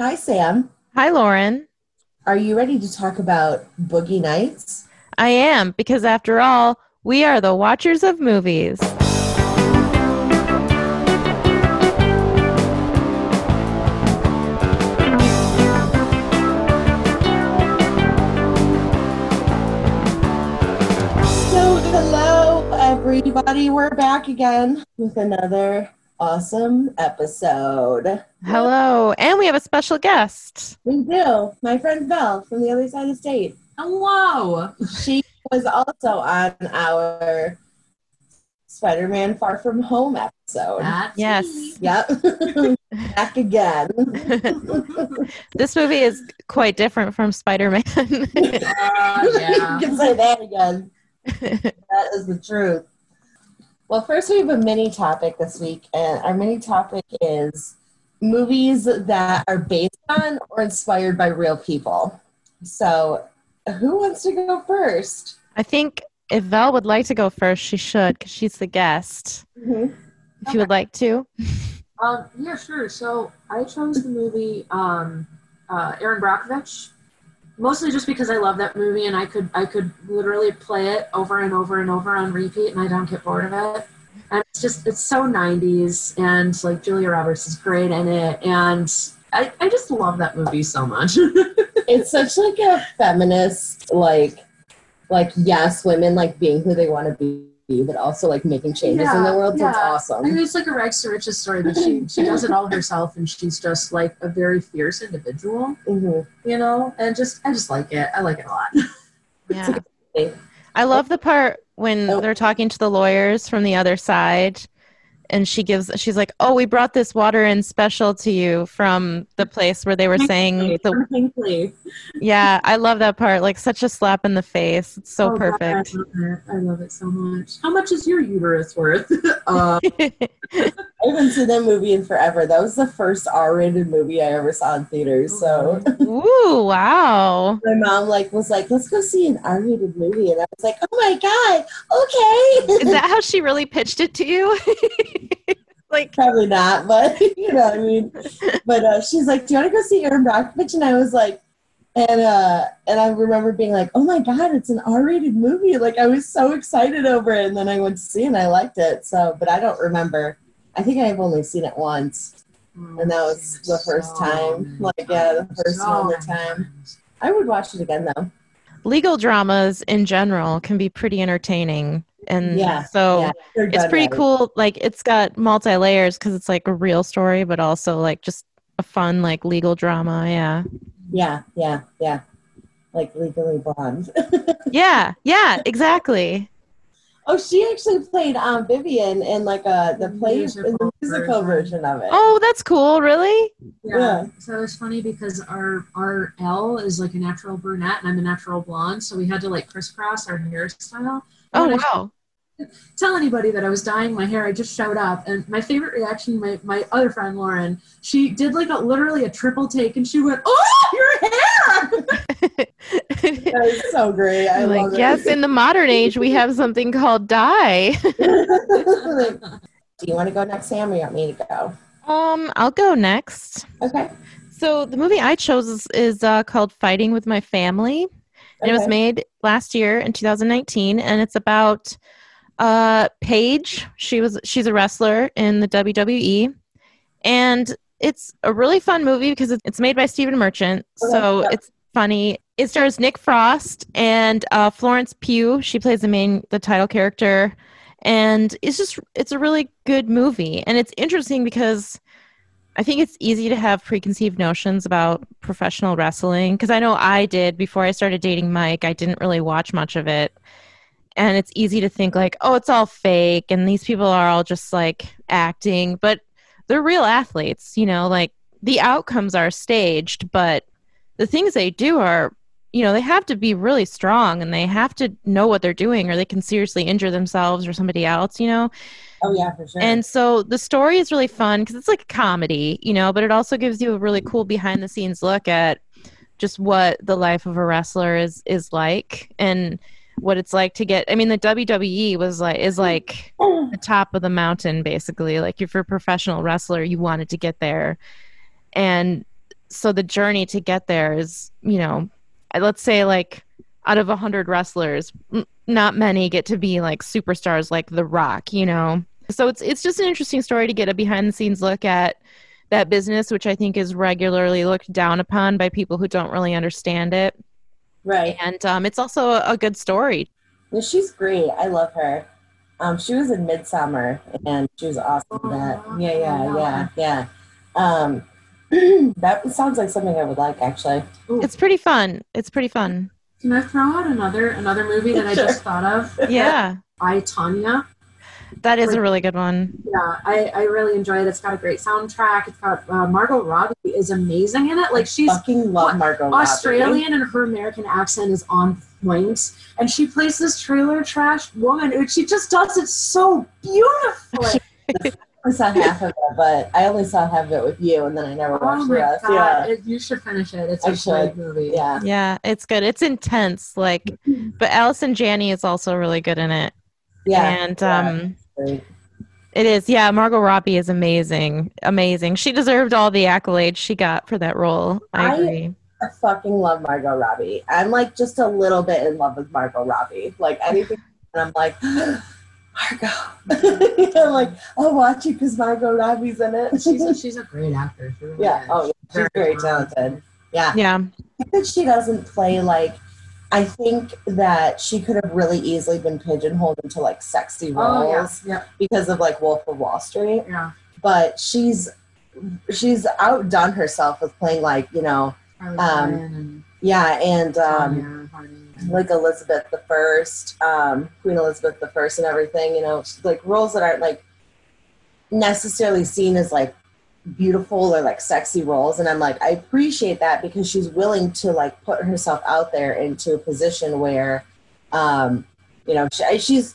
Hi, Sam. Hi, Lauren. Are you ready to talk about Boogie Nights? I am, because after all, we are the watchers of movies. So, hello, everybody. We're back again with another awesome episode. Hello, and we have a special guest. We do. My friend Belle from the other side of the state. Hello. She was also on our Spider Man Far From Home episode. That's Yes. me. Yep. back again. This movie is quite different from Spider Man. Uh, yeah. you can say that again. That is the truth. Well, first we have a mini topic this week, and our mini topic is movies that are based on or inspired by real people. So, who wants to go first? I think if Val would like to go first, she should, because she's the guest. If you would like to. Um, yeah, sure. So I chose the movie um, uh, Erin Brockovich, mostly just because I love that movie and I could I could literally play it over and over and over on repeat and I don't get bored of it. And it's just it's so 90s and like Julia Roberts is great in it and I, I just love that movie so much. It's such like a feminist, like, like yes, women like being who they want to be, but also like making changes in the Yeah, world. That's awesome. I mean, it's like a rags to riches story, but she she does it all herself, and she's just like a very fierce individual, Mhm. you know. And just I just like it. I like it a lot. Yeah. I love the part when Oh. they're talking to the lawyers from the other side and she gives she's like, "Oh, we brought this water in special to you from the place where they were saying the Yeah, I love that part. Like such a slap in the face. It's so Oh, God, perfect. I love, it. I love it so much. How much is your uterus worth? uh, I haven't seen that movie in forever. That was the first R-rated movie I ever saw in theaters. So Ooh, wow. my mom like was like, "Let's go see an R-rated movie," and I was like, "Oh my god, okay." Is that how she really pitched it to you? like Probably not, but you know what I mean. But uh, she's like, "Do you want to go see Erin Brockovich?" And I was like, and uh, and I remember being like, "Oh my god, it's an R-rated movie!" Like I was so excited over it, and then I went to see it and I liked it. So, but I don't remember. I think I've only seen it once, and that was oh, the first time. Like yeah, the first and only time. I would watch it again though. legal dramas in general can be pretty entertaining. And Yeah, so yeah, it's pretty right. cool. Like it's got multi layers because it's like a real story, but also like just a fun like legal drama. Yeah. Yeah, yeah, yeah. Like Legally Blonde. Yeah. Yeah. Exactly. Oh, she actually played um Vivian in like a the play in Musical the musical version of it. Oh, that's cool. Really? Yeah. Yeah. So it's funny because our our L is like a natural brunette and I'm a natural blonde, so we had to like crisscross our hairstyle. Oh, When I wow. tell anybody that I was dyeing my hair. I just showed up, and my favorite reaction, my my other friend Lauren, she did like a literally a triple take, and she went, "Oh, your hair!" That is so great. I like, love yes, it. in the modern age, we have something called dye. Do you want to go next, Sam, or you want me to go? um, I'll go next. Okay. So the movie I chose is, is uh, called Fighting with My Family. And It was made last year in 2019, and it's about uh, Paige. She was she's a wrestler in the WWE, and it's a really fun movie because it's made by Stephen Merchant, so yeah. it's funny. It stars Nick Frost and uh, Florence Pugh. She plays the main the title character, and it's just it's a really good movie, and it's interesting because. I think it's easy to have preconceived notions about professional wrestling because I know I did before I started dating Mike. I didn't really watch much of it. And it's easy to think, like, oh, it's all fake and these people are all just like acting, but they're real athletes, you know, like the outcomes are staged, but the things they do are, you know, they have to be really strong and they have to know what they're doing or they can seriously injure themselves or somebody else, you know? Oh yeah, for sure. And so the story is really fun because it's like a comedy, you know, but it also gives you a really cool behind the scenes look at just what the life of a wrestler is is like and what it's like to get I mean the WWE was like is mm-hmm. like the top of the mountain basically. Like if you're a professional wrestler, you wanted to get there. And so the journey to get there is, you know, let's say like out of a hundred wrestlers, m- not many get to be like superstars like The Rock, you know. So it's it's just an interesting story to get a behind the scenes look at that business, which I think is regularly looked down upon by people who don't really understand it. Right. And um, it's also a, a good story. Yeah, she's great. I love her. Um, she was in Midsommar, and she was awesome that. Yeah, yeah, yeah, yeah. Um, that sounds like something I would like, actually. Ooh, It's pretty fun. It's pretty fun. can I throw out another another movie that I just thought of? Yeah, I Tonya. that is a really good one. Yeah, I, I really enjoy it. It's got a great soundtrack. It's got uh, Margot Robbie is amazing in it. Like she's Fucking love what, Margot Robbie. Australian and her American accent is on point. And she plays this trailer trash woman and she just does it so beautifully. I saw half of it, but I only saw half of it with you, and then I never oh watched the rest. god, Yeah, it, you should finish it. It's I a should. great movie. yeah. Yeah, it's good. It's intense. Like, but Allison Janney is also really good in it. Yeah. and yeah. um, Great. it is. Yeah, Margot Robbie is amazing. Amazing. She deserved all the accolades she got for that role. I I- agree. I fucking love Margot Robbie. I'm like just a little bit in love with Margot Robbie. Like anything, and I'm like, Margot. I'm like, I'll watch it because Margot Robbie's in it. She's a, she's a great actor. Really yeah. is. Oh, yeah. She's very talented. Yeah. Yeah. I think that she doesn't play like. I think that she could have really easily been pigeonholed into like sexy Oh roles yeah, yeah, because of like Wolf of Wall Street. yeah. But she's she's outdone herself with playing like you know Um, and yeah and um, Tonya Harding. Like Elizabeth the First, um, Queen Elizabeth the First, and everything. You know, like roles that aren't like necessarily seen as like beautiful or like sexy roles. And I'm like, I appreciate that because she's willing to like put herself out there into a position where, um, you know, she, she's.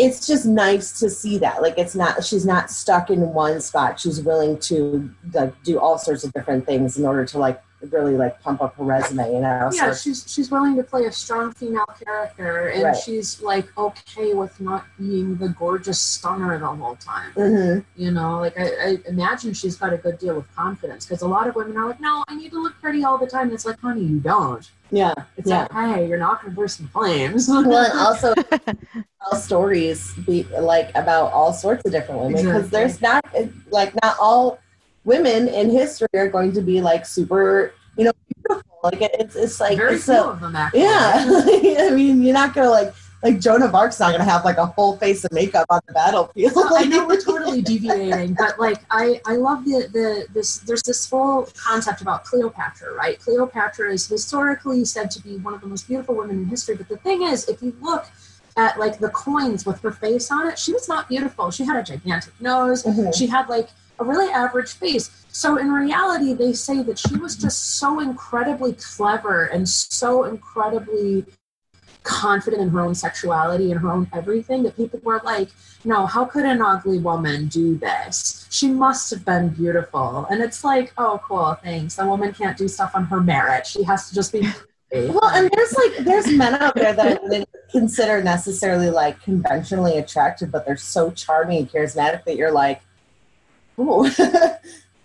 It's just nice to see that. Like, it's not. She's not stuck in one spot. She's willing to like do all sorts of different things in order to like really like pump up her resume. You know. yeah, So- she's she's willing to play a strong female character, and Right. she's like okay with not being the gorgeous stunner the whole time. Mhm. You know, like I, I imagine she's got a good deal of confidence because a lot of women are like, no, I need to look pretty all the time. And It's like, honey, you don't. Yeah. It's Yeah. like, hey, you're not to burst in flames. well, and also tell stories be like about all sorts of different women because Exactly. there's not like not all women in history are going to be like super, you know, beautiful. Like it's it's like very it's few a, of them actually. yeah. I mean, you're not gonna like like Joan of Arc's not gonna have like a whole face of makeup on the battlefield. I know we're totally deviating, but like I, I love the, the this there's this whole concept about Cleopatra, right? Cleopatra is historically said to be one of the most beautiful women in history, but the thing is, if you look at like the coins with her face on it, she was not beautiful. She had a gigantic nose. Mhm. She had like a really average face. So in reality, they say that she was just so incredibly clever and so incredibly confident in her own sexuality and her own everything that people were like, no, how could an ugly woman do this? She must have been beautiful. And it's like, oh, cool, thanks. A woman can't do stuff on her merit. She has to just be. Well, and there's like there's men out there that I wouldn't consider necessarily like conventionally attractive, but they're so charming and charismatic that you're like, ooh,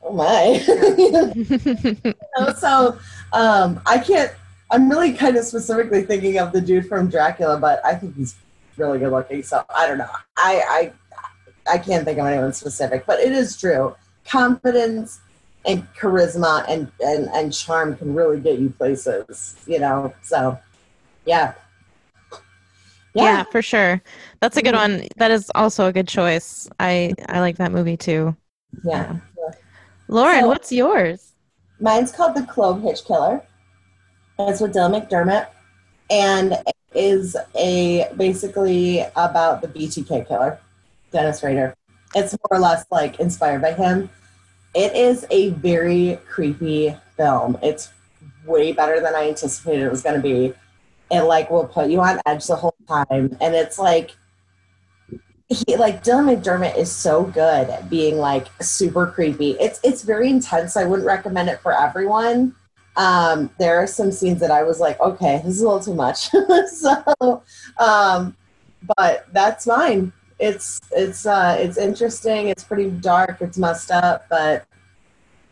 oh my. You know, so um, I can't. I'm really kind of specifically thinking of the dude from Dracula, but I think he's really good looking. So I don't know. I I I can't think of anyone specific, but it is true. Confidence and charisma and and and charm can really get you places. You know. So yeah. yeah. for sure. That's a good one. That is also a good choice. I I like that movie too. Yeah. Lauren, So- what's yours? Mine's called The Clove Hitch Killer. It's with Dylan McDermott and it is a basically about the BTK killer, Dennis Rader. It's more or less like inspired by him. It is a very creepy film. It's way better than I anticipated it was going to be. It like will put you on edge the whole time, and it's like he like Dylan McDermott is so good at being like super creepy. It's it's very intense. I wouldn't recommend it for everyone. Um, there are some scenes that I was like, okay, this is a little too much. so, um, but that's fine. It's it's uh, it's interesting. It's pretty dark. It's messed up, but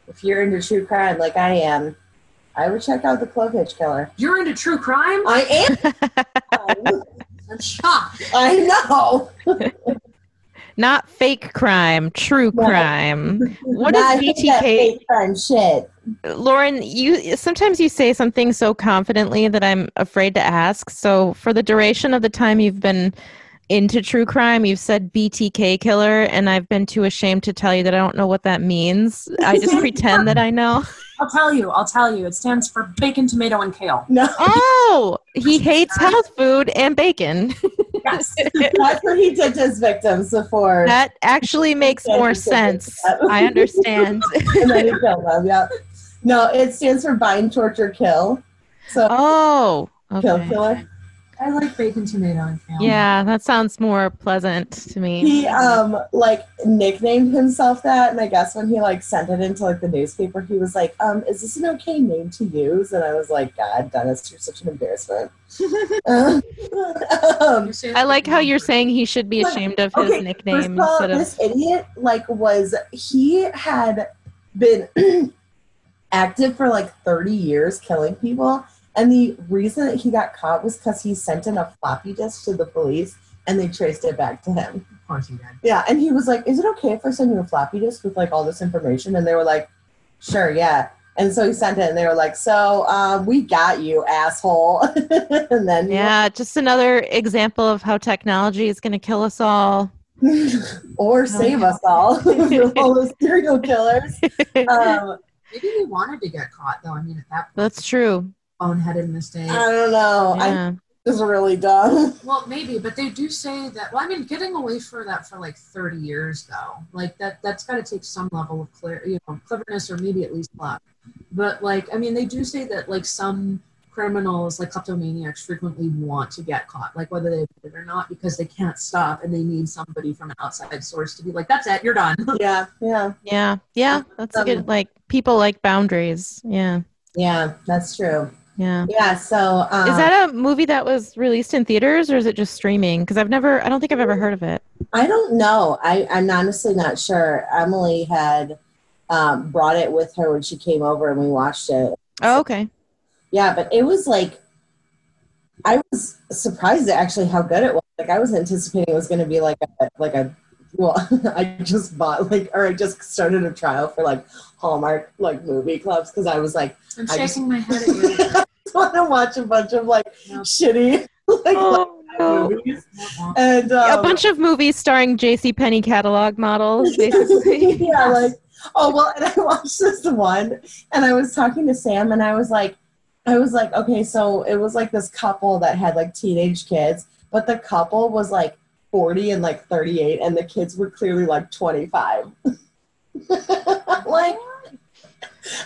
if you're into true crime like I am, I would check out the Clove Hitch Killer. You're into true crime? I am. I'm shocked. I know. Not fake crime, true No. crime. What is BTK? fake crime shit. Lauren, you sometimes you say something so confidently that I'm afraid to ask. So, for the duration of the time you've been into true crime, you've said BTK killer, and I've been too ashamed to tell you that I don't know what that means. I just pretend that I know. I'll tell you. I'll tell you. It stands for bacon, tomato, and kale. No, Oh, he hates health food and bacon. Yes. that's what he did to his victims before. That actually makes more sense. I understand. and then he killed them. Yeah. No, it stands for bind, torture, kill. So Oh, kill killer. I like bacon, tomato, and kale. Yeah, that sounds more pleasant to me. He um like nicknamed himself that, and I guess when he like sent it into like the newspaper, he was like, um, "Is this an okay name to use?" And I was like, "God, Dennis, you're such an embarrassment." um, I like how you're saying he should be ashamed of his Okay, nickname First of all, instead of this idiot like was he had been active for like 30 years killing people and the reason that he got caught was because he sent in a floppy disk to the police and they traced it back to him Of course you did. yeah and he was like is it okay if i send you a floppy disk with like all this information and they were like sure yeah and so he sent it and they were like so uh, we got you asshole and then Yeah, just another example of how technology is going to kill us all. or save us all all those serial killers um, Maybe he wanted to get caught, though. I mean, at that point, That's true. Boneheaded mistake. I don't know. I Yeah. was really dumb. Well, maybe, but they do say that. Well, I mean, getting away for that for like thirty years, though, like that, that's got to take some level of clear, you know, cleverness or maybe at least luck. But like, I mean, they do say that like some criminals, like kleptomaniacs, frequently want to get caught, like whether they admit it or not, because they can't stop and they need somebody from an outside source to be like, "That's it, you're done." Yeah, yeah, Yeah. Yeah. That's a good, like, people like boundaries. Yeah. yeah. That's true. Yeah. Yeah. So um, Is that a movie that was released in theaters or is it just streaming? Because I've never, I don't think I've ever heard of it. I don't know. I I'm honestly not sure. Emily had um, brought it with her when she came over and we watched it. Oh, okay. Yeah, but it was like I was surprised at actually how good it was. Like I was anticipating it was going to be like a like a well, I just bought like or I just started a trial for like Hallmark like movie clubs because I was like I'm I just- shaking my head at you. I want to watch a bunch of like No. shitty like Oh, no. movies and um, a bunch of movies starring J.C. Penney catalog models, basically. yeah, like oh well, and I watched this one, and I was talking to Sam, and I was like, I was like, okay, so it was like this couple that had like teenage kids, but the couple was like forty and like thirty-eight, and the kids were clearly like twenty-five. like,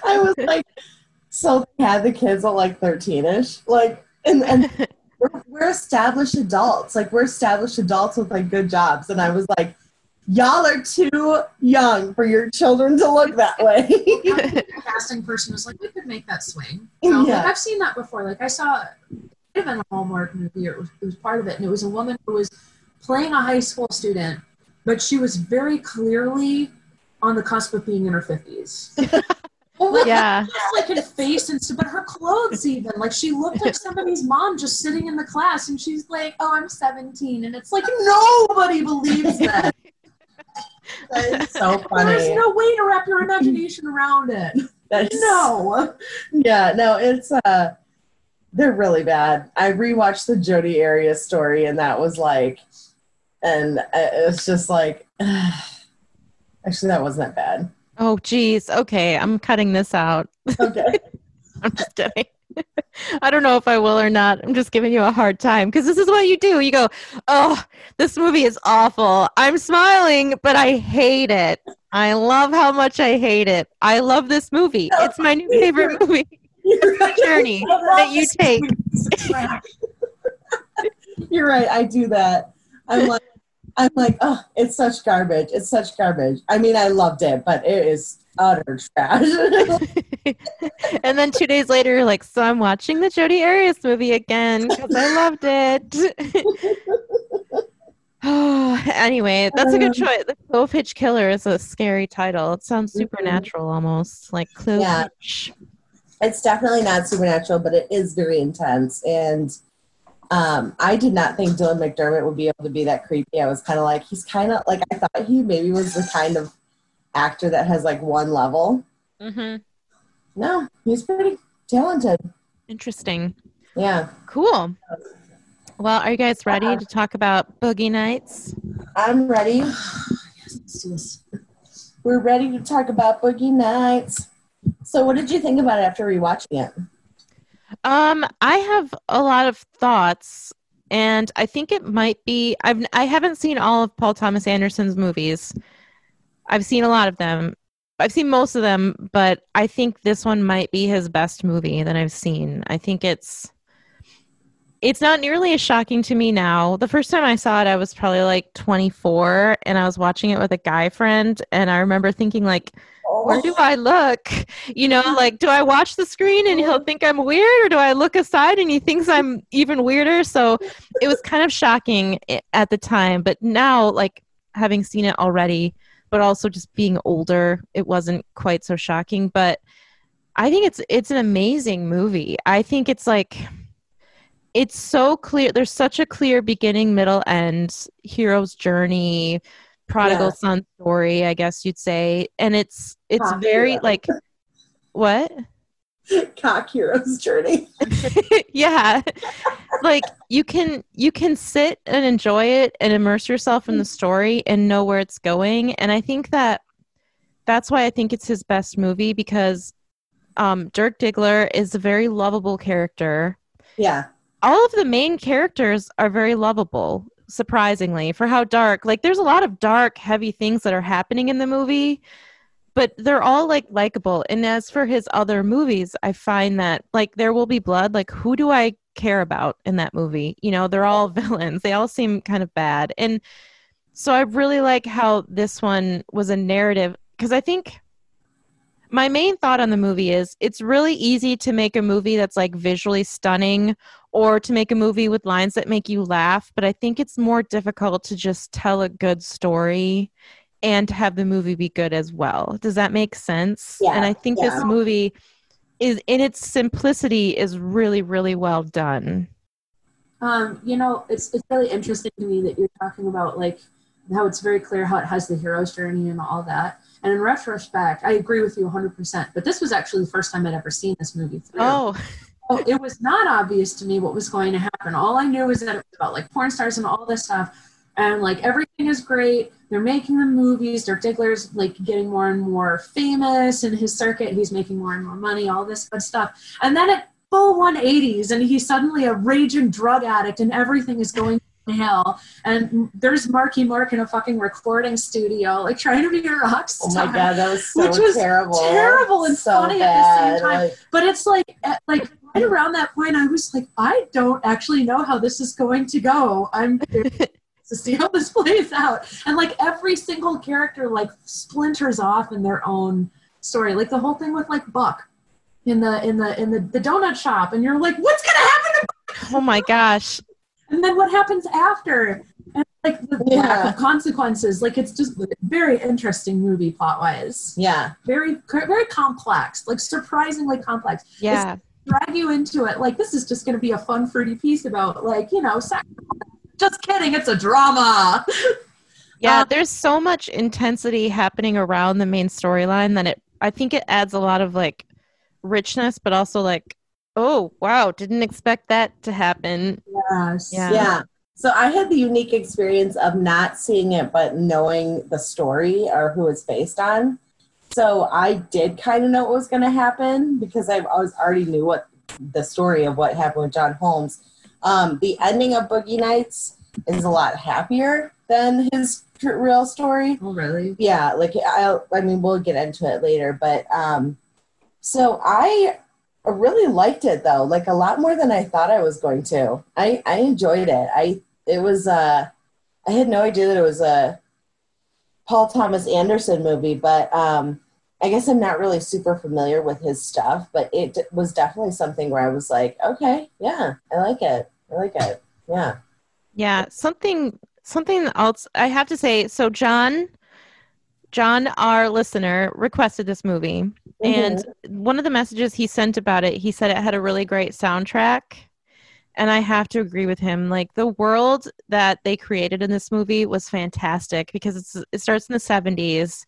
I was like, so they had the kids at like thirteen-ish, like, and and we're, we're established adults. Like we're established adults with like good jobs. And I was like, y'all are too young for your children to look that way. the casting person was like, we could make that swing. So, Yeah. like, I've seen that before. Like I saw it in a Hallmark movie, or it was, it was part of it, and it was a woman who was playing a high school student, but she was very clearly on the cusp of being in her fifties. Yeah. like in face and stuff, but her clothes even like she looked like somebody's mom just sitting in the class, and she's like, "Oh, I'm 17," and it's like nobody believes that. That is so funny. There's no way to wrap your imagination around it. That is- No. Yeah, no, it's uh they're really bad. I rewatched the Jodi Arias story and that was like and uh, it's just like actually that wasn't that bad. Oh, geez. Okay. I'm cutting this out. Okay. I'm just kidding. I don't know if I will or not. I'm just giving you a hard time because this is what you do. You go, oh, this movie is awful. I'm smiling, but I hate it. I love how much I hate it. I love this movie. It's my new favorite movie. The journey that you take. You're right. I do that. I'm like, I'm like, oh, it's such garbage. It's such garbage. I mean, I loved it, but it is utter trash. and then two days later, you're like, so I'm watching the Jodi Arias movie again because I loved it. oh, anyway, that's a good Um, choice. The Clove Hitch Killer is a scary title. It sounds supernatural almost, like Clove Yeah. Hitch. It's definitely not supernatural, but it is very intense. And um, I did not think Dylan McDermott would be able to be that creepy. I was kind of like, he's kind of like, I thought he maybe was the kind of actor that has like one level. Mm-hmm. No, he's pretty talented. Interesting. Yeah, Cool. Well, are you guys ready to talk about Boogie Nights? I'm ready. This. We're ready to talk about Boogie Nights. So, what did you think about it after rewatching it? Um, I have a lot of thoughts, and I think it might be. I've I haven't seen all of Paul Thomas Anderson's movies. I've seen a lot of them. I've seen most of them, but I think this one might be his best movie that I've seen. I think it's it's not nearly as shocking to me now. The first time I saw it, I was probably like 24, and I was watching it with a guy friend, and I remember thinking like, where do I look? You know, like, do I watch the screen and he'll think I'm weird, or do I look aside and he thinks I'm even weirder? So it was kind of shocking at the time, but now, like, having seen it already, but also just being older, it wasn't quite so shocking. But I think it's it's an amazing movie. I think it's like it's so clear. There's such a clear beginning, middle, end, hero's journey, prodigal Yeah. son story, I guess you'd say. And it's it's Cock very hero. like what? Cock Hero's Journey. yeah. like you can you can sit and enjoy it and immerse yourself in the story and know where it's going. And I think that that's why I think it's his best movie because um Dirk Diggler is a very lovable character. Yeah, all of the main characters are very lovable surprisingly for how dark like there's a lot of dark heavy things that are happening in the movie but they're all like likable. And as for his other movies i find that like there will be blood like who do i care about in that movie? You know they're all villains. They all seem kind of bad. And so i really like how this one was a narrative because i think my main thought on the movie is it's really easy to make a movie that's like visually stunning or to make a movie with lines that make you laugh but i think it's more difficult to just tell a good story and to have the movie be good as well does that make sense Yeah, and i think yeah. this movie is in its simplicity is really really well done Um, you know, it's it's really interesting to me that you're talking about like how it's very clear how it has the hero's journey and all that. And in retrospect, I agree with you 100%. But this was actually the first time I'd ever seen this movie. Through. oh It was not obvious to me what was going to happen. All I knew was that it was about like porn stars and all this stuff. And like everything is great. They're making the movies. Dirk Diggler's like getting more and more famous in his circuit. He's making more and more money, all this good stuff. And then it full 180s and he's suddenly a raging drug addict and everything is going to hell. And there's Marky Mark in a fucking recording studio, like trying to be a rock star. Oh my god, that was so Which was terrible. terrible and so funny at the same time. Like, but it's like eh, like right around that point i was like i don't actually know how this is going to go. I'm to see how this plays out. And like every single character like splinters off in their own story. Like the whole thing with like buck in the in the in the, the donut shop. And you're like what's gonna happen to Buck? oh my gosh. And then what happens after? And like the lack Yeah. of consequences. Like it's just very interesting movie plot wise yeah, very very complex. Like surprisingly complex. Yeah drag you into it like this is just going to be a fun fruity piece about like you know sex. just kidding it's a drama Yeah, Um, there's so much intensity happening around the main storyline that it I think it adds a lot of like richness, but also like, oh wow, didn't expect that to happen. yes Yeah. yeah. So I had the unique experience of not seeing it, but knowing the story or who it's based on. So I did kind of know what was going to happen because I, I was already knew what the story of what happened with John Holmes. Um, the ending of Boogie Nights is a lot happier than his real story. oh really yeah like i i mean we'll get into it later but um so i really liked it though like a lot more than i thought i was going to i i enjoyed it i it was uh i had no idea that it was a paul thomas anderson movie but um i guess i'm not really super familiar with his stuff but it was definitely something where i was like okay yeah i like it i like it yeah Yeah, something something else I have to say. So John, John, our listener, requested this movie, and mm-hmm. one of the messages he sent about it, he said it had a really great soundtrack. And I have to agree with him. Like the world that they created in this movie was fantastic because it's it starts in the 70s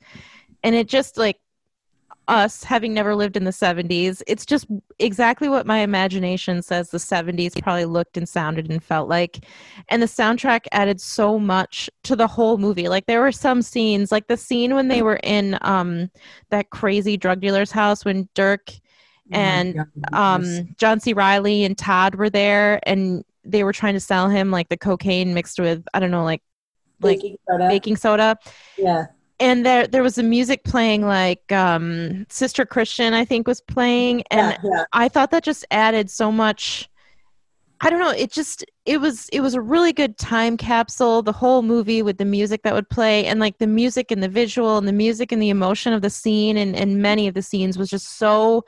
and it just like us having never lived in the 70s it's just exactly what my imagination says the 70s probably looked and sounded and felt like. And the soundtrack added so much to the whole movie. Like there were some scenes like the scene when they were in um that crazy drug dealer's house when dirk and um john c. Reilly and todd were there and they were trying to sell him like the cocaine mixed with i don't know like like Baking soda. baking soda. Yeah. And there there was a music playing like um sister christian i think was playing and yeah, yeah. i thought that just added so much i don't know it just it was it was a really good time capsule the whole movie with the music that would play and like the music and the visual and the music and the emotion of the scene and and many of the scenes was just so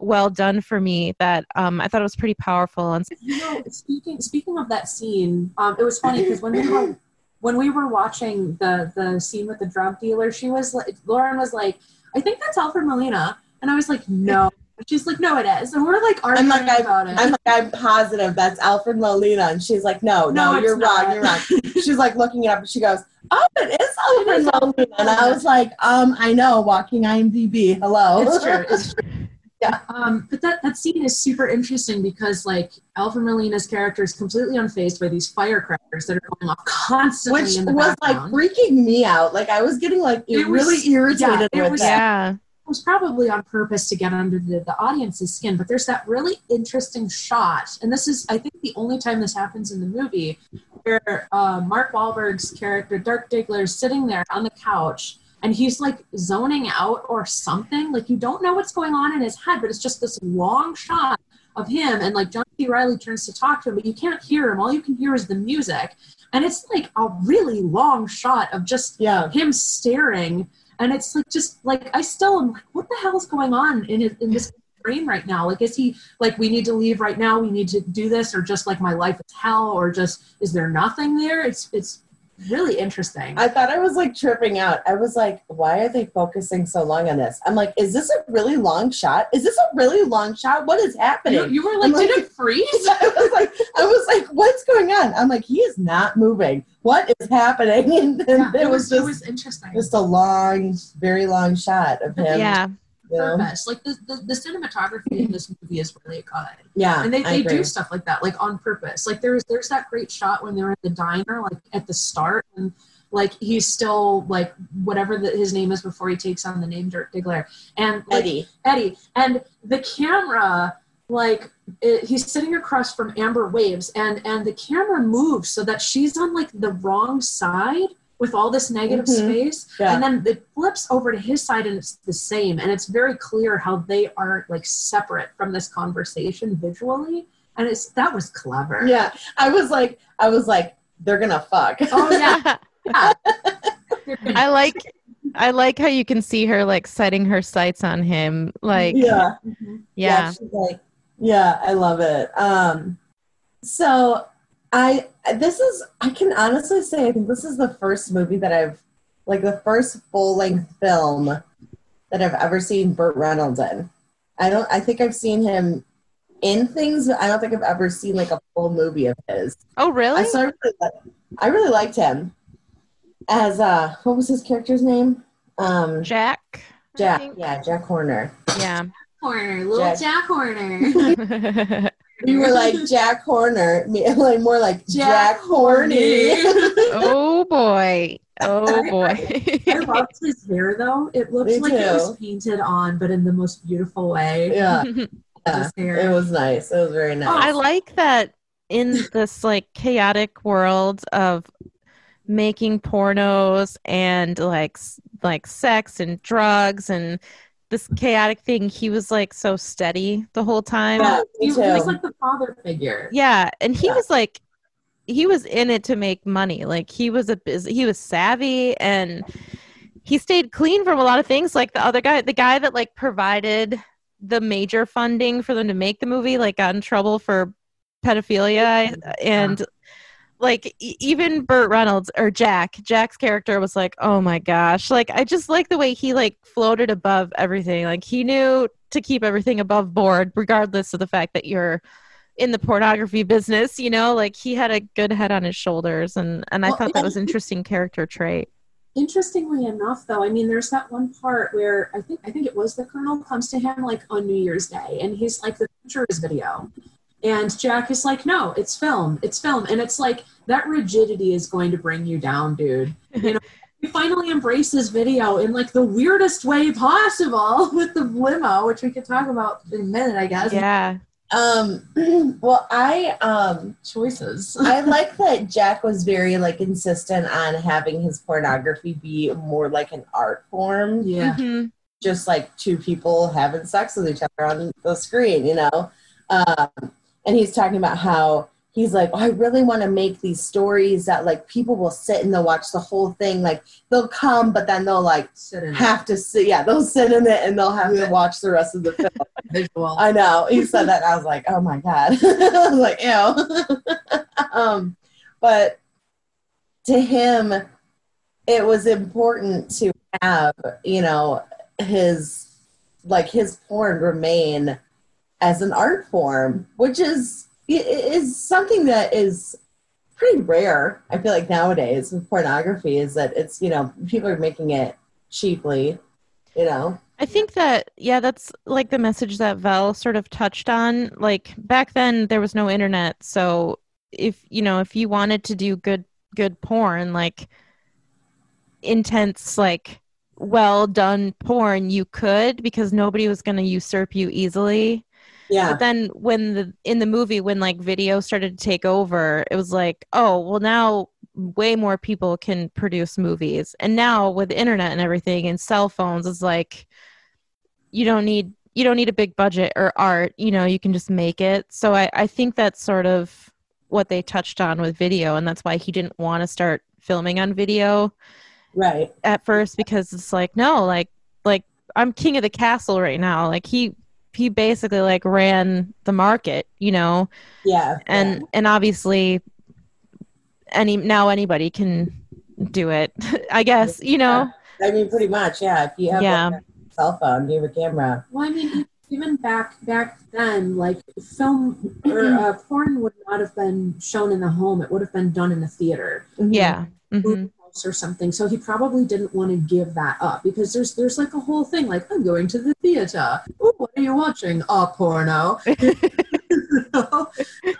well done for me that um i thought it was pretty powerful and You know, speaking speaking of that scene, um, it was funny because when we were when we were watching the the scene with the drug dealer, she was like, Lauren was like, I think that's Alfred Molina, and I was like, no. She's like, no, it is, and we're like arguing I'm like, about it. I'm like, I'm positive that's Alfred Molina. And she's like, no, no, No, you're it's wrong, you're wrong. She's like looking it up and she goes, oh, it is Alfred Molina. And I was like, um, I know, walking IMDb. Hello. it's true. It's true. Yeah. Um, but that, that scene is super interesting because like Alfred Molina's character is completely unfazed by these firecrackers that are going off constantly Which in the was like freaking me out. Like I was getting like It was- really irritated yeah, it with was- that. yeah it was probably on purpose to get under the, the audience's skin, but there's that really interesting shot, and this is, I think, the only time this happens in the movie, where uh, Mark Wahlberg's character, Dirk Diggler, is sitting there on the couch, and he's like zoning out or something. Like you don't know what's going on in his head, but it's just this long shot of him, and like John C. Reilly turns to talk to him, but you can't hear him. All you can hear is the music, and it's like a really long shot of just Yeah. him staring and it's like just like i still am like what the hell is going on in it in this brain right now like is he like we need to leave right now we need to do this or just like my life is hell or just is there nothing there it's it's really interesting I thought I was like tripping out. I was like, why are they focusing so long on this? I'm like, is this a really long shot? Is this a really long shot? What is happening? you, you were like I'm like- did it freeze I was like, I was like, what's going on? I'm like, he is not moving. What is happening? And, and yeah, it, was, just it was interesting just a long, very long shot of him. yeah know? purpose like the, the, the cinematography in this movie is really good. Yeah, and they, they do stuff like that like on purpose. Like there's there's that great shot when they're in the diner like at the start and like he's still like whatever the, his name is before he takes on the name Dirk Diggler. And like, Eddie. Eddie. And the camera like it, he's sitting across from Amber Waves and and the camera moves so that she's on like the wrong side with all this negative Mhm. space Yeah. and then it flips over to his side and it's the same and it's very clear how they are like separate from this conversation visually and it's that was clever Yeah, I was like, I was like, they're gonna fuck. oh yeah yeah I like I like how you can see her like setting her sights on him. Like yeah. yeah. Yeah. she's like, yeah, I love it. Um, so I this is I can honestly say I think this is the first movie that I've like the first full length film that I've ever seen Burt Reynolds in. I don't I think I've seen him in things, but I don't think I've ever seen like a full movie of his. Oh really? I started really like, I really liked him as uh what was his character's name? Um Jack. Jack, yeah, Jack Horner. Yeah. Horner little Jack. Jack, Horner You were like Jack Horner, like more like Jack, Jack Horny. oh boy. Oh boy. I loved his hair though. It looked Me like it was painted on, but in the most beautiful way. yeah, yeah, His hair. it was nice. It was very nice. I like that in this like chaotic world of making pornos and like like sex and drugs and this chaotic thing he was like so steady the whole time Yeah, he, was too. like the father figure. Yeah, and he Yeah. was like he was in it to make money. Like he was a bus- he was savvy and he stayed clean from a lot of things like the other guy the guy that like provided the major funding for them to make the movie like got in trouble for pedophilia and like e- even Burt Reynolds or Jack, Jack's character was like, "Oh my gosh!" Like I just like the way he like floated above everything. Like he knew to keep everything above board, regardless of the fact that you're in the pornography business. You know, like he had a good head on his shoulders, and and I Well, thought that was interesting character trait. Interestingly enough, though, I mean, there's that one part where I think I think it was the colonel comes to him like on New Year's Day, and he's like, "The future is video," and Jack is like, "No, it's film, it's film," and it's like that rigidity is going to bring you down, dude. You know, he finally embraces video in like the weirdest way possible with the limo, which we could talk about in a minute, I guess. Yeah, Um, well, I um, Choices. I like that Jack was very like insistent on having his pornography be more like an art form, yeah. Mhm. just like two people having sex with each other on the screen, you know. Um, and he's talking about how he's like, oh, I really want to make these stories that like people will sit and they'll watch the whole thing. Like they'll come, but then they'll like Sit in have to sit. Yeah, they'll sit in it and they'll have Yeah. to watch the rest of the film. visual. I know. He said that. And I was like, oh my God. I was like, ew. um, but to him, it was important to have, you know, his, like his porn remain as an art form, which is, is something that is pretty rare. I feel like nowadays with pornography is that it's, you know, people are making it cheaply, you know? I think that yeah, that's like the message that Val sort of touched on. Like back then there was no internet, so if you know, if you wanted to do good good porn, like intense like well done porn, you could because nobody was going to usurp you easily. Yeah. But then when the in the movie when like video started to take over, it was like, oh, well now way more people can produce movies. And now with the internet and everything and cell phones it's like you don't need you don't need a big budget or art, you know, you can just make it. So I, I think that's sort of what they touched on with video and that's why he didn't want to start filming on video Right. at first because it's like no like like i'm king of the castle right now like he he basically like ran the market you know Yeah. and and obviously any now anybody can do it i guess you know I mean, pretty much, yeah. If you have Yeah. like, a cell phone, you have a camera. Well, I mean, even back back then, like film or uh, porn would not have been shown in the home. It would have been done in the theater, yeah hmm movie house or something. So he probably didn't want to give that up because there's there's like a whole thing like I'm going to the theater. Ooh, what are you watching? A porno.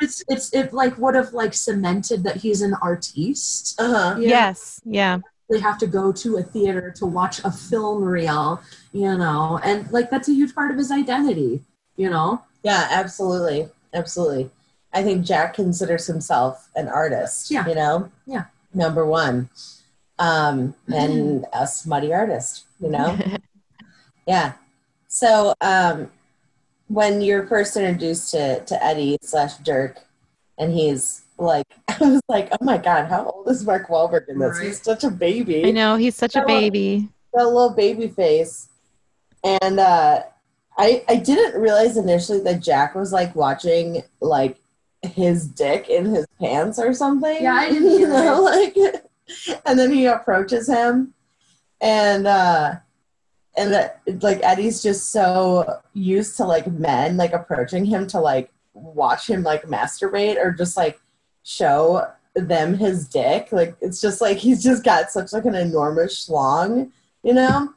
it's it's it like would have like cemented that he's an artiste. Uh huh. You yes yeah they have to go to a theater to watch a film reel, you know, and like that's a huge part of his identity, you know. Yeah, absolutely, absolutely. I think Jack considers himself an artist. Yeah. You know. Yeah. Number one, um, and a smutty artist. You know. yeah. So, um, when you're first introduced to to Eddie slash Dirk, and he's like, I was like, oh my god, how old is Mark Wahlberg in this? Right. He's such a baby. i know he's such a That one- baby that little baby face. And uh, I I didn't realize initially that Jack was like watching like his dick in his pants or something. Yeah, I didn't you know, like and then he approaches him and uh and that like Eddie's just so used to like men like approaching him to like watch him like masturbate or just like show them his dick. Like it's just like he's just got such like an enormous schlong, you know?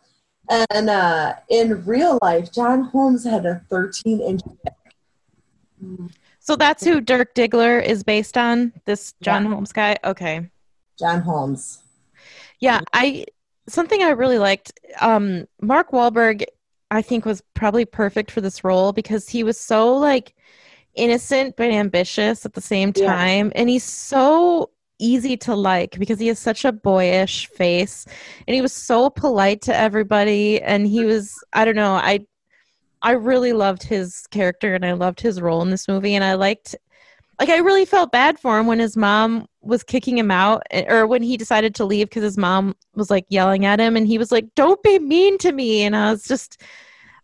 And uh in real life, John Holmes had a 13 inch dick. so that's who dirk diggler is based on this john Yeah. holmes guy okay John Holmes. Yeah, I something I really liked. Um, Mark Wahlberg, I think, was probably perfect for this role because he was so like innocent but ambitious at the same Yeah. time, and he's so easy to like because he has such a boyish face, and he was so polite to everybody, and he was I don't know I. I really loved his character and I loved his role in this movie and I liked like I really felt bad for him when his mom was kicking him out eh, or when he decided to leave because his mom was like yelling at him and he was like don't be mean to me and I was just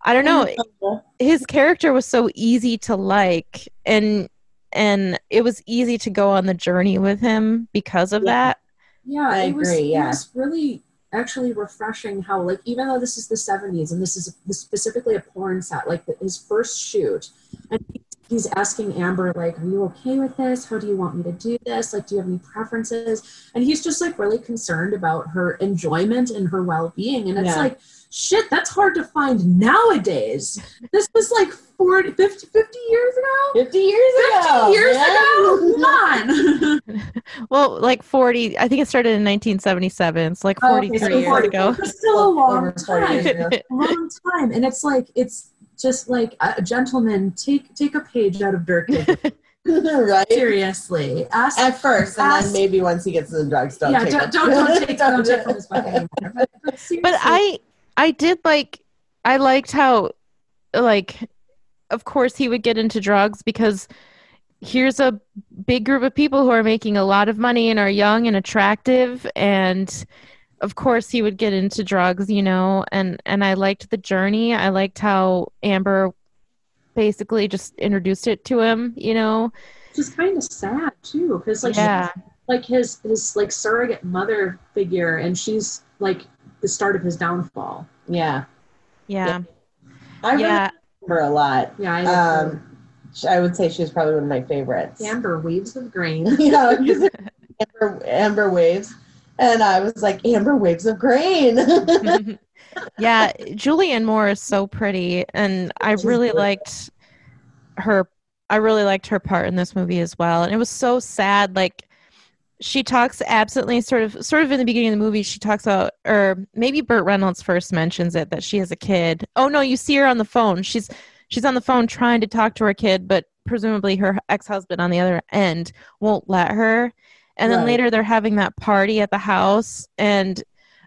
I don't know his character was so easy to like and and it was easy to go on the journey with him because of Yeah. that. Yeah, I it was, agree, yeah. It was really actually refreshing how, like, even though this is the 70s and this is specifically a porn set, like the, his first shoot, and he's asking Amber, like, are you okay with this? How do you want me to do this? Like, do you have any preferences? And he's just, like, really concerned about her enjoyment and her well being. And it's Yeah. like, shit, that's hard to find nowadays. This was like 40, 50, 50 years ago? 50 years 50 ago. years yeah. ago? Come on. Well, like 40, I think it started in 1977. It's like Oh, okay, 43 so years 40. ago. It's still a long Over 40 years time. ago. long time and it's like it's just like a gentleman take take a page out of Diggler. right? seriously ask At first, and then maybe once he gets to the drugs, don't yeah take don't, don't don't take don't take from his book anymore but, but, but I I did like I liked how like of course he would get into drugs because here's a big group of people who are making a lot of money and are young and attractive and of course he would get into drugs you know and and I liked the journey. I liked how Amber basically just introduced it to him you know? Which is kind of sad too because like yeah. she's like his his like surrogate mother figure and she's like the start of his downfall. Yeah. yeah. I yeah. remember a lot. yeah I Um, I would say she was probably one of my favorites. Amber waves of grain. Yeah, Amber, Amber Waves. And I was like, Amber Waves of Grain. yeah, Julianne Moore is so pretty, and I She's really liked her. I really liked her part in this movie as well, and it was so sad. Like she talks absently, sort of, sort of in the beginning of the movie. She talks about, or maybe Burt Reynolds first mentions it that she has a kid. Oh no, you see her on the phone. She's she's on the phone trying to talk to her kid, but presumably her ex husband on the other end won't let her. And then Right. later they're having that party at the house, and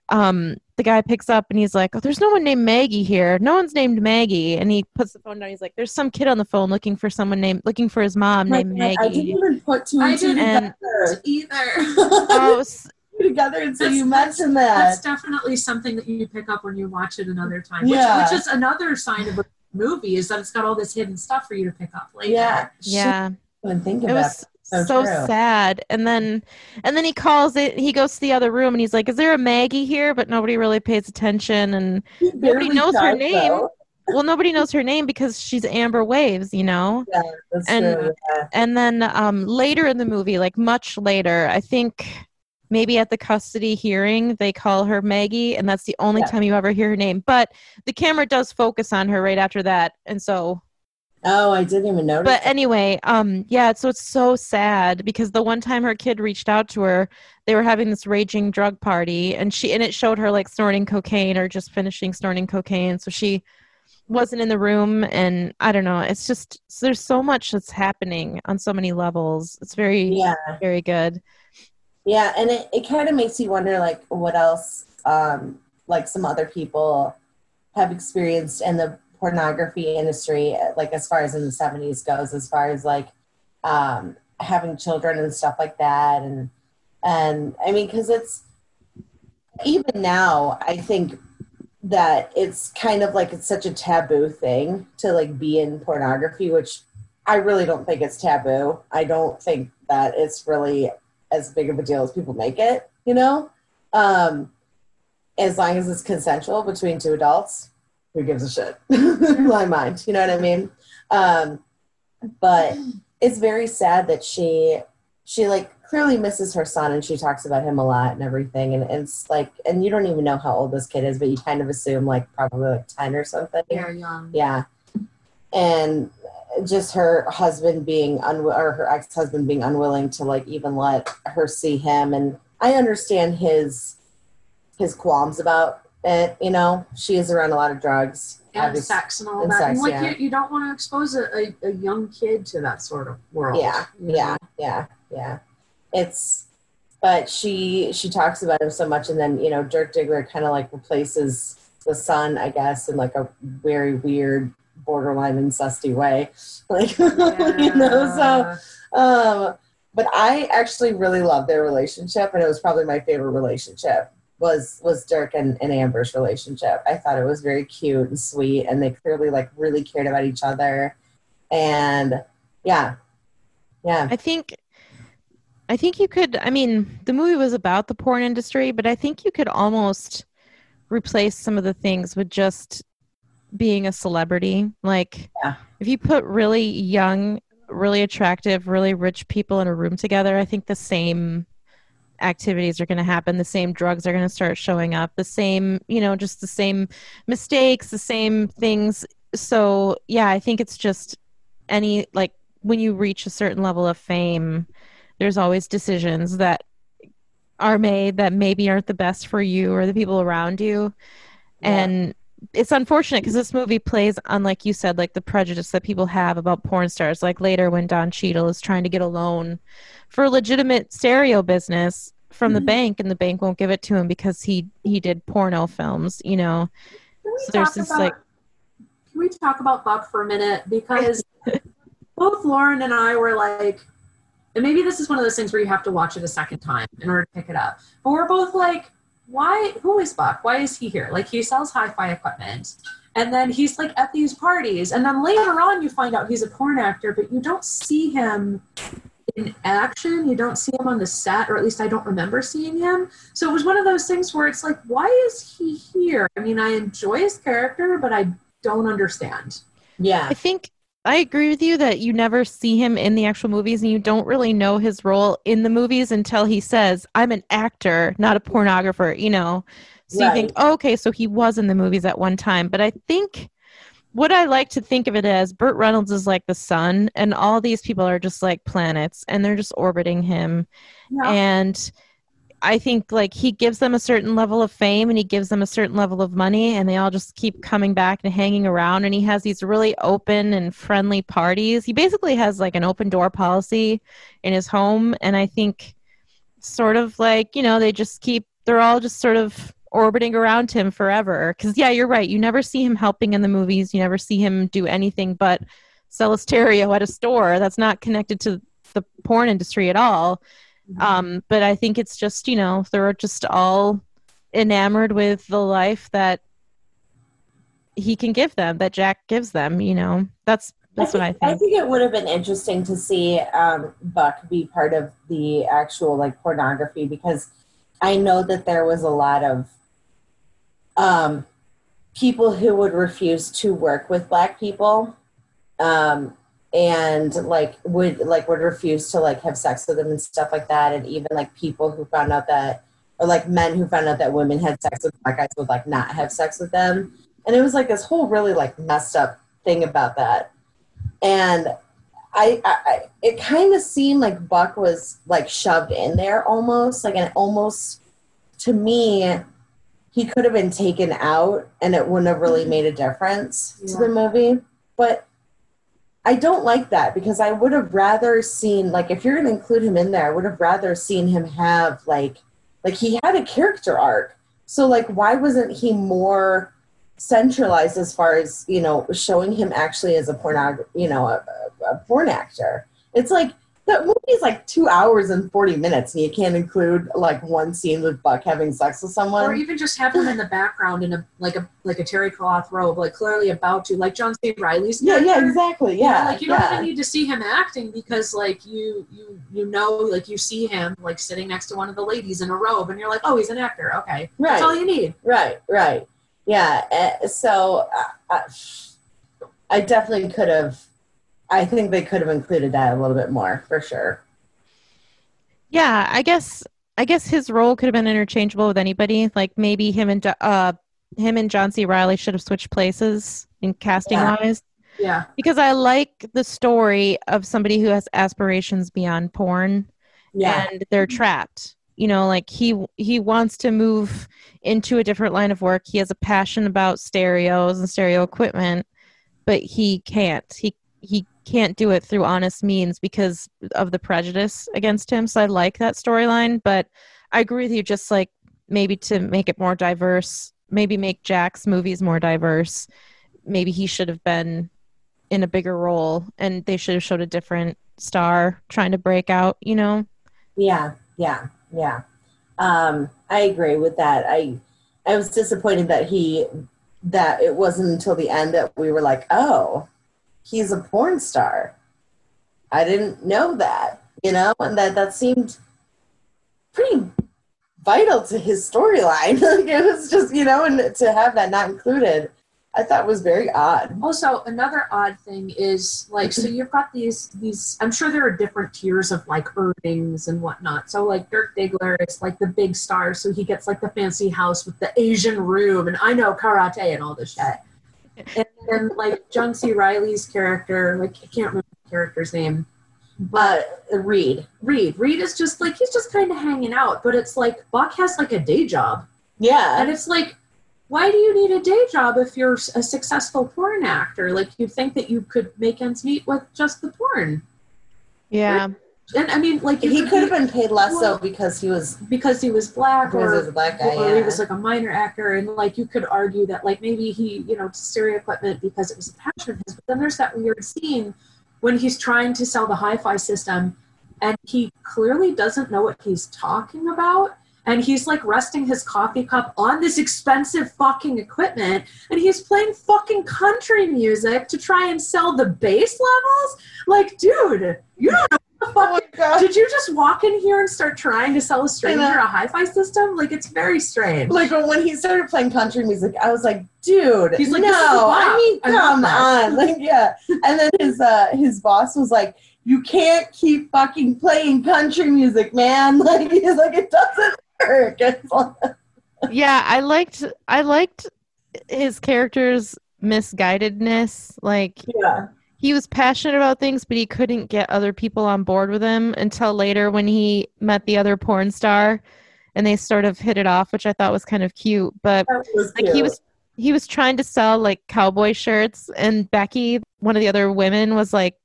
um, the guy picks up and he's like, "Oh, there's no one named Maggie here. No one's named Maggie." And he puts the phone down. He's like, "There's some kid on the phone looking for someone named looking for his mom My named God, I didn't even put two I and two didn't- together. either oh, s- together until That's- you that's- that. That's definitely something that you pick up when you watch it another time. Which, Yeah. which is another sign of a movie is that it's got all this hidden stuff for you to pick up later. Yeah. yeah, Shit, I didn't think of it was So so, sad. And then, and then he calls it. He goes to the other room and he's like, "Is there a Maggie here?" But nobody really pays attention. And nobody knows her name. though. well, nobody knows her name because she's Amber Waves, you know. Yeah, And- true. Yeah. And then um, later in the movie, like much later, I think maybe at the custody hearing, they call her Maggie, and that's the only Yeah. time you ever hear her name. But the camera does focus on her right after that, and so. Oh, I didn't even notice. But anyway, um, yeah, so it's so sad because the one time her kid reached out to her, they were having this raging drug party, and she and it showed her like snorting cocaine or just finishing snorting cocaine, so she wasn't in the room and i don't know it's just there's so much that's happening on so many levels it's very yeah. very good Yeah, and it, it kind of makes you wonder, like, what else, um, like, some other people have experienced and the pornography industry, like, as far as in the 70s goes, as far as, like, um, having children and stuff like that. And, and I mean, because it's, even now, I think that it's kind of like it's such a taboo thing to, like, be in pornography, which I really don't think it's taboo. I don't think that it's really as big of a deal as people make it, you know? Um, as long as it's consensual between two adults, who gives a shit? in my mind, you know what I mean? Um, but it's very sad that she, she like clearly misses her son and she talks about him a lot and everything. And it's like, and you don't even know how old this kid is, but you kind of assume like probably like 10 or something. Very young. Yeah. And just her husband being unwi- or her ex-husband being unwilling to like even let her see him and I understand his his qualms about it, you know. She is around a lot of drugs. And obvious- sex and all and that. sex, and like yeah. you, you don't want to expose a, a, a young kid to that sort of world. Yeah, you know? yeah, yeah, yeah. It's but she she talks about him so much and then, you know, Dirk Diggler kind of like replaces the son, I guess, in like a very weird borderline incesty way. Like you know, so Um, but I actually really love their relationship, and it was probably my favorite relationship was was Dirk and, and Amber's relationship. I thought it was very cute and sweet, and they clearly like really cared about each other. And yeah, Yeah. I think I think you could I mean, the movie was about the porn industry, but I think you could almost replace some of the things with just being a celebrity. Like Yeah. if you put really young, really attractive, really rich people in a room together, I think the same activities are going to happen the same drugs are going to start showing up the same you know just the same mistakes the same things so yeah i think it's just any like when you reach a certain level of fame there's always decisions that are made that maybe aren't the best for you or the people around you Yeah. and it's unfortunate because this movie plays on like you said like the prejudice that people have about porn stars like later when don Cheadle is trying to get a loan for a legitimate stereo business from the Mhm. bank and the bank won't give it to him because he he did porno films you know So there's this, about, like- Can we talk about Buck for a minute? Because both Lauren and I were like, and maybe this is one of those things where you have to watch it a second time in order to pick it up. But we're both like, why? Who is Buck? Why is he here? Like he sells hi-fi equipment, and then he's like at these parties, and then later on you find out he's a porn actor, but you don't see him in action. You don't see him on the set, or at least I don't remember seeing him. So it was one of those things where it's like, why is he here? I mean, I enjoy his character, but I don't understand. Yeah. I think I agree with you that you never see him in the actual movies and you don't really know his role in the movies until he says, I'm an actor, not a pornographer, you know. So you think, oh, okay, so he was in the movies at one time. But I think what I like to think of it as Burt Reynolds is like the sun, and all these people are just like planets and they're just orbiting him. Yeah. And I think like he gives them a certain level of fame and he gives them a certain level of money and they all just keep coming back and hanging around and he has these really open and friendly parties. He basically has like an open door policy in his home and I think sort of like, you know, they just keep they're all just sort of orbiting around him forever cuz yeah, you're right. You never see him helping in the movies. You never see him do anything but sell a stereo at a store that's not connected to the porn industry at all. Um, but I think it's just, you know, they're just all enamored with the life that he can give them, that Jack gives them, you know. That's that's what I think. I think. think it would have been interesting to see um, Buck be part of the actual like pornography because I know that there was a lot of um, people who would refuse to work with black people um, and like would like would refuse to like have sex with them and stuff like that. And even like people who found out that or like men who found out that women had sex with black guys would like not have sex with them. And it was like this whole really like messed up thing about that. And I, I, it kind of seemed like Buck was like shoved in there almost. Like and almost to me he could have been taken out and it wouldn't have really made a difference to the movie. But I don't like that because I would have rather seen like if you're going to include him in there I would have rather seen him have like like he had a character arc. So like why wasn't he more centralized as far as you know showing him actually as a pornog you know a, a, a porn actor? It's like that movie is like two hours and 40 minutes and you can't include like one scene with buck having sex with someone. or even just have him in the background in a like a like a terry cloth robe, like clearly about to, like John C. Reilly's. yeah yeah exactly You know, yeah like you don't even need to see him acting because like you you you know like you see him like sitting next to one of the ladies in a robe and you're like oh he's an actor okay Right. that's all you need Right, right. Yeah. uh, So uh, I definitely could have, I think they could have included that a little bit more for sure. Yeah, I guess I guess his role could have been interchangeable with anybody. Like maybe him and uh him and John C. Reilly should have switched places in casting Yeah. wise. yeah Because I like the story of somebody who has aspirations beyond porn. and they're trapped you know like he he wants to move into a different line of work he has a passion about stereos and stereo equipment but he can't he he can't do it through honest means because of the prejudice against him so i like that storyline but i agree with you just like maybe to make it more diverse maybe make jack's movies more diverse maybe he should have been in a bigger role and they should have showed a different star trying to break out you know Yeah, yeah, yeah. Um, I agree with that. I I was disappointed that he that it wasn't until the end that we were like, oh, he's a porn star. I didn't know that, you know, and that that seemed pretty vital to his storyline. like it was just, you know, and to have that not included, I thought was very odd. Also, another odd thing is like so you've got these these I'm sure there are different tiers of like earnings and whatnot. So like Dirk Diggler is like the big star, so he gets like the fancy house with the Asian room and I know karate and all this shit. And then like John C. Reilly's character, like I can't remember the character's name, but Reed. Reed. Reed is just like he's just kind of hanging out, but it's like Buck has like a day job. Yeah. And it's like, why do you need a day job if you're a successful porn actor? Like, you'd think that you could make ends meet with just the porn. Yeah. And I mean, like, he could have been paid less Well- though because he was because he was black because he was or, black guy. or yeah. he was like a minor actor. And like, you could argue that, like, maybe he, you know, stereo equipment because it was a passion of his. But then there's that weird scene when he's trying to sell the hi fi system and he clearly doesn't know what he's talking about. And he's like resting his coffee cup on this expensive fucking equipment, and he's playing fucking country music to try and sell the bass levels. Like, dude, you don't know oh my god. Did you just walk in here and start trying to sell a stranger a hi-fi system? Like, it's very strange. Like when when he started playing country music, I was like, dude, He's like, no, this is a bop. I mean, I come that." on, like, yeah. And then his uh his boss was like, you can't keep fucking playing country music, man. Like he's like, it doesn't work. Yeah i liked i liked his character's misguidedness like yeah, he was passionate about things but he couldn't get other people on board with him until later when he met the other porn star and they sort of hit it off which i thought was kind of cute. But like he was he was trying to sell like cowboy shirts and becky one of the other women was like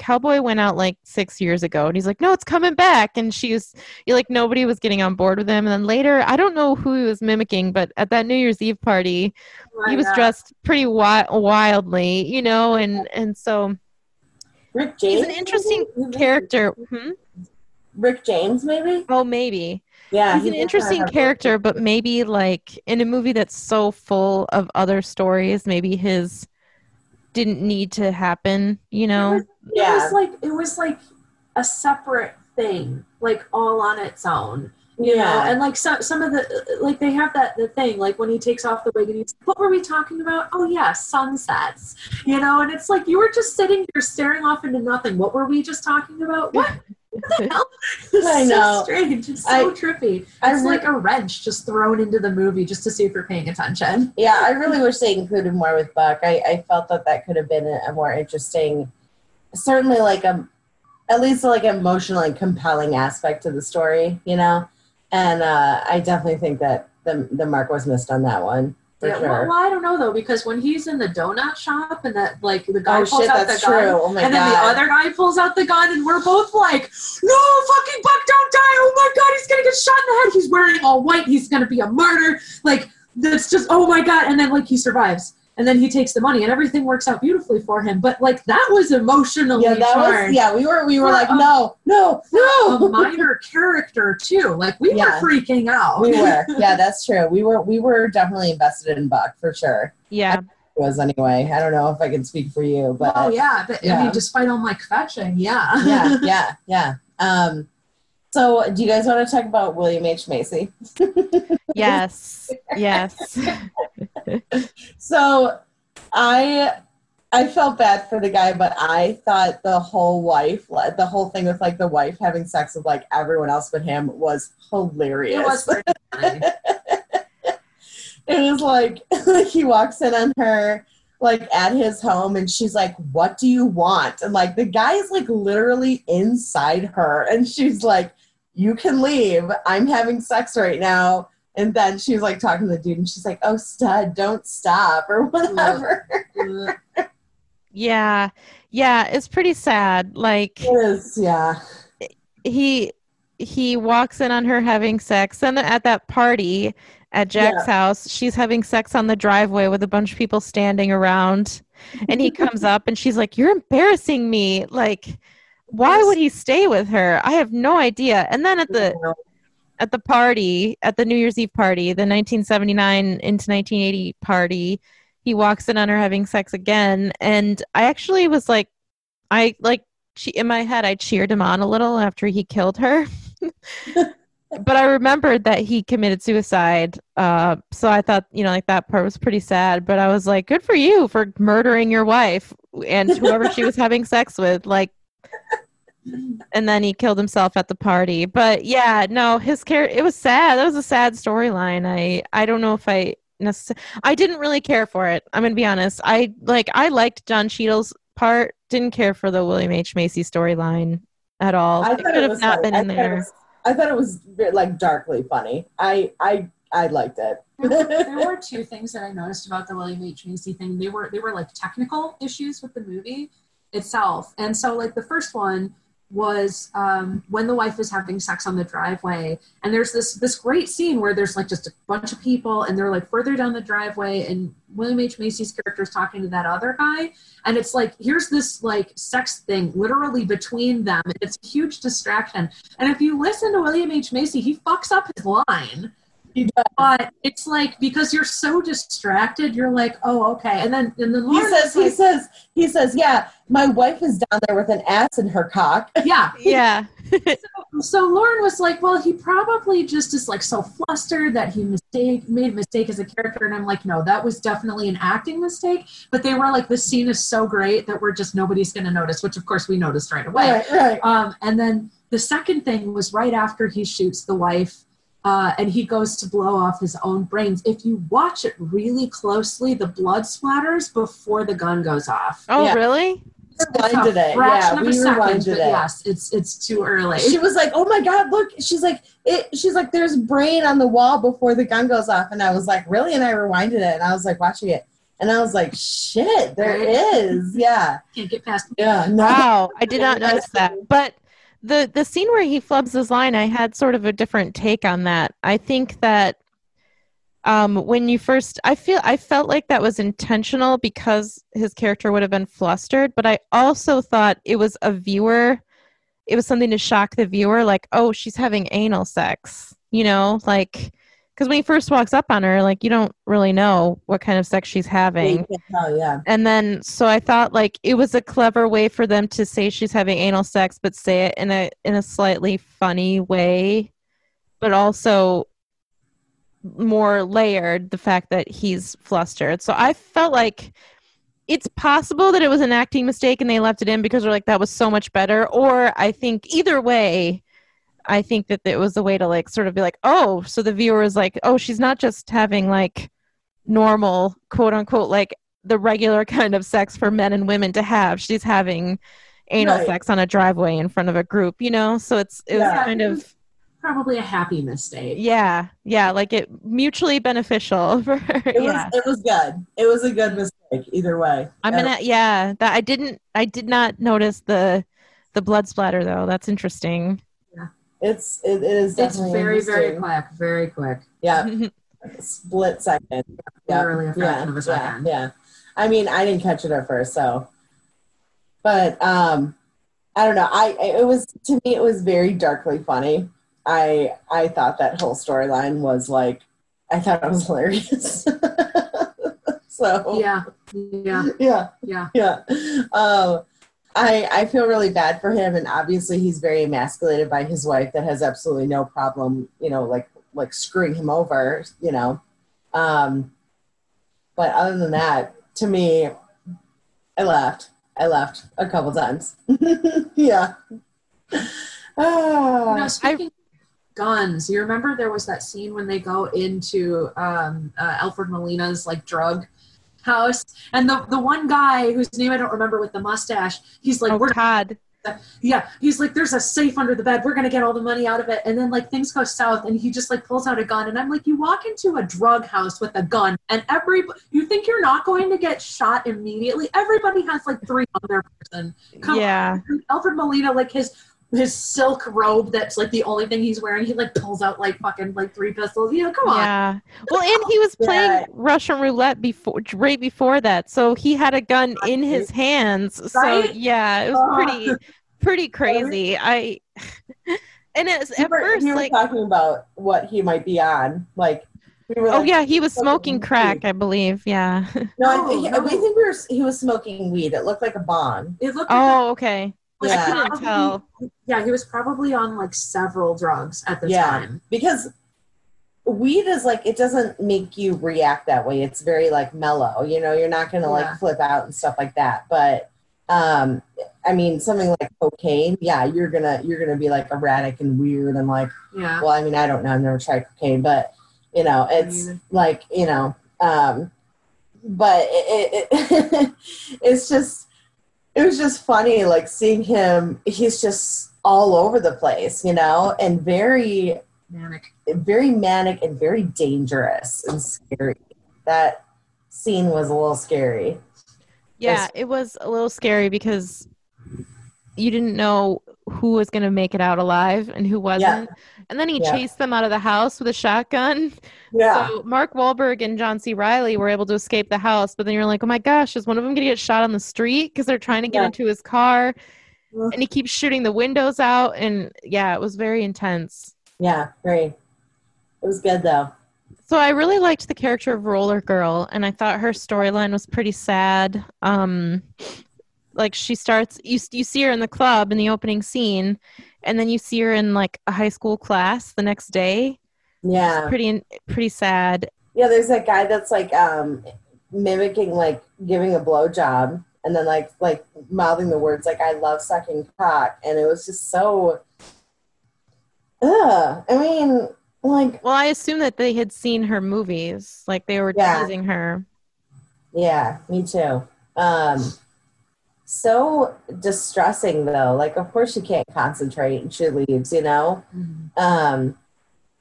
cowboy went out like six years ago and he's like no it's coming back and she's like nobody was getting on board with him and then later i don't know who he was mimicking but at that new year's eve party he was Yeah. dressed pretty wi- wildly you know and and so Rick James. he's an interesting maybe? character hmm? Rick James, maybe. oh maybe Yeah, he's he an interesting character but maybe like in a movie that's so full of other stories maybe his didn't need to happen you know It Yeah, was like it was like a separate thing, like all on its own. You know, yeah. and like some some of the like they have that the thing like when he takes off the wig and he's what were we talking about? Oh yeah, sunsets. You know, and it's like you were just sitting here staring off into nothing. What were we just talking about? What? What the hell? It's I so know. strange. It's so I- trippy. I It's re- like a wrench just thrown into the movie just to see if you're paying attention. Yeah, I really wish they included more with Buck. I, I felt that that could have been a, a more interesting, certainly like a, at least like emotional and compelling aspect to the story, you know. And uh, I definitely think that the the mark was missed on that one for yeah, sure. well, well, I don't know though because when he's in the donut shop and that like the guy oh pulls shit, out that's the gun. Oh my and god. then the other guy pulls out the gun, and we're both like, "No, fucking Buck, don't die! Oh my god, he's gonna get shot in the head. He's wearing all white. He's gonna be a martyr. Like that's just oh my god!" And then like he survives, and then he takes the money, and everything works out beautifully for him. But like that was emotionally yeah, that charged. was yeah. We were we were For like a- no no A no. minor character too. Like we Yeah. were freaking out. we were yeah, that's true. We were we were definitely invested in Buck for sure. yeah Was anyway. I don't know if I can speak for you, but oh yeah, but I mean, despite all my fetching, yeah, yeah, yeah, yeah. Um, so, do you guys want to talk about William H Macy? yes yes So, I I felt bad for the guy, but I thought the whole wife, like, the whole thing with like the wife having sex with like everyone else but him was hilarious. it was pretty funny. it was like he walks in on her like at his home and she's like what do you want and like the guy is like literally inside her and she's like you can leave. I'm having sex right now. And then she's like talking to the dude and she's like oh stud don't stop or whatever. Yeah. Yeah it's pretty sad. Like it is yeah. he he walks in on her having sex. And at that party at jack's house she's having sex on the driveway with a bunch of people standing around. And he comes up and she's like you're embarrassing me. Like why would he stay with her i have no idea and then at the at the party at the new year's eve party the 1979 into 1980 party he walks in on her having sex again and i actually was like i like che- in my head I cheered him on a little after he killed her. but I remembered that he committed suicide. Uh, so I thought, you know, like that part was pretty sad. But I was like, good for you for murdering your wife and whoever she was having sex with. Like, and then he killed himself at the party. But yeah, no, his character. It was sad. That was a sad storyline. I I don't know if I necessarily. I didn't really care for it. I'm gonna be honest. I like I liked John Cheadle's part. Didn't care for the William H Macy storyline at all. I It thought could it have was not like- been in thought it there. was- I thought it was like darkly funny. I I I liked it. There were, there were two things that I noticed about the William H Macy thing. They were they were like technical issues with the movie itself, and so like the first one was um, when the wife is having sex on the driveway, and there's this this great scene where there's like just a bunch of people, and they're like further down the driveway, and William H Macy's character is talking to that other guy, and it's like here's this like sex thing literally between them. It's a huge distraction, and if you listen to William H Macy, he fucks up his line. But it's like because you're so distracted, you're like, oh, okay. And then and then He says was he says he says yeah. My wife is down there with an ass in her cock. yeah. Yeah. So Lauren was like, well, he probably just is like so flustered that he mistake made a mistake as a character. And I'm like, no, that was definitely an acting mistake. But they were like, the scene is so great that we're just nobody's gonna notice, which of course we noticed right away. Right, right. Um, and then the second thing was right after he shoots the wife uh, and he goes to blow off his own brains. If you watch it really closely, the blood splatters before the gun goes off. Oh, Yeah. really? Rewinded it. Yeah, we a second, rewinded but it. yes, it's it's too early. She was like, "Oh my god, look!" She's like, "It." She's like, "There's brain on the wall before the gun goes off," and I was like, "Really?" And I rewinded it, and I was like watching it, and I was like, "Shit, there Right. is." Yeah, Can't get past. yeah. No. Wow, I did not notice that. But the the scene where he flubs his line, I had sort of a different take on that. I think that um when you first I feel I felt like that was intentional because his character would have been flustered, but I also thought it was a viewer it was something to shock the viewer like, "Oh, she's having anal sex." You know, like cuz when he first walks up on her, like you don't really know what kind of sex she's having can tell, yeah. and then so i thought like it was a clever way for them to say she's having anal sex but say it in a in a slightly funny way but also more layered the fact that he's flustered so i felt like it's possible that it was an acting mistake and they left it in because they're like that was so much better or i think either way i think that it was a way to like sort of be like oh so the viewer is like oh she's not just having like normal quote unquote like the regular kind of sex for men and women to have she's having anal Right. sex on a driveway in front of a group you know so it's it was kind of Probably a happy mistake. yeah yeah like it mutually beneficial for her It yeah was. It was good. It was a good mistake either way. i'm gonna yeah that i didn't i did not notice the the blood splatter though that's interesting It's. It, it is. It's very, very quick. Very quick. Yeah, split second. Yeah, Literally a fraction of a yeah. Yeah, I mean, I didn't catch it at first, so. But um, I don't know. I it was to me it was very darkly funny. I I thought that whole storyline was like, I thought it was hilarious. so Yeah. Yeah. yeah, Yeah. yeah. Um, I I feel really bad for him, and obviously he's very emasculated by his wife that has absolutely no problem, you know, like like screwing him over, you know. Um, but other than that, to me, I laughed. I laughed a couple times. yeah. Ah. No, speaking of guns, you remember there was that scene when they go into um, uh, Alfred Molina's like drug house, and the the one guy whose name I don't remember with the mustache, he's like, oh "We're todd yeah," he's like, "There's a safe under the bed. We're gonna get all the money out of it." And then like things go south, and he just like pulls out a gun, and I'm like, "You walk into a drug house with a gun, and every you think you're not going to get shot immediately? Everybody has like three on their person." Come yeah Alfred Molina, like his his silk robe that's like the only thing he's wearing, he like pulls out like fucking like three pistols. You know, come on. Yeah. Well, and he was playing Yeah. Russian roulette before, right before that, so he had a gun in his hands. So yeah, it was pretty, uh-huh. pretty crazy. I, and it's at were, first you were like, talking about what he might be on, like. We were oh like, yeah, he was smoking smoking crack, weed. I believe. Yeah. No, I think, no. we think we were, he was smoking weed. It looked like a bong. It looked oh, like oh, okay. Was Yeah. I couldn't probably- tell. Yeah, he was probably on like several drugs at the Yeah. time. because weed is like it doesn't make you react that way it's very like mellow you know you're not gonna Yeah. like flip out and stuff like that but um i mean something like cocaine yeah you're gonna you're gonna be like erratic and weird and like Yeah. well i mean i don't know i've never tried cocaine but you know it's neither. like you know um but it, it, it it's just it was just funny like seeing him he's just all over the place you know and very Manic. very manic and very dangerous and scary. That scene was a little scary. Yeah, it was a little scary because you didn't know who was going to make it out alive and who wasn't. And then he Yeah. chased them out of the house with a shotgun. Yeah. So Mark Wahlberg and John C. Reilly were able to escape the house, but then you're like, oh my gosh, is one of them going to get shot on the street because they're trying to get Yeah. into his car? And he keeps shooting the windows out. And yeah, it was very intense. yeah, very. It was good though. So I really liked the character of Roller Girl, and I thought her storyline was pretty sad. Um, like she starts, you you see her in the club in the opening scene, and then you see her in like a high school class the next day. Yeah. Pretty pretty sad. Yeah, there's that guy that's like um mimicking like giving a blowjob and then like like mouthing the words like I love sucking cock and it was just so Ugh. I mean, like Well, I assume that they had seen her movies, like they were Yeah. teasing her. Yeah, me too. Um, so distressing though. Like, of course she can't concentrate and she leaves, you know. Um,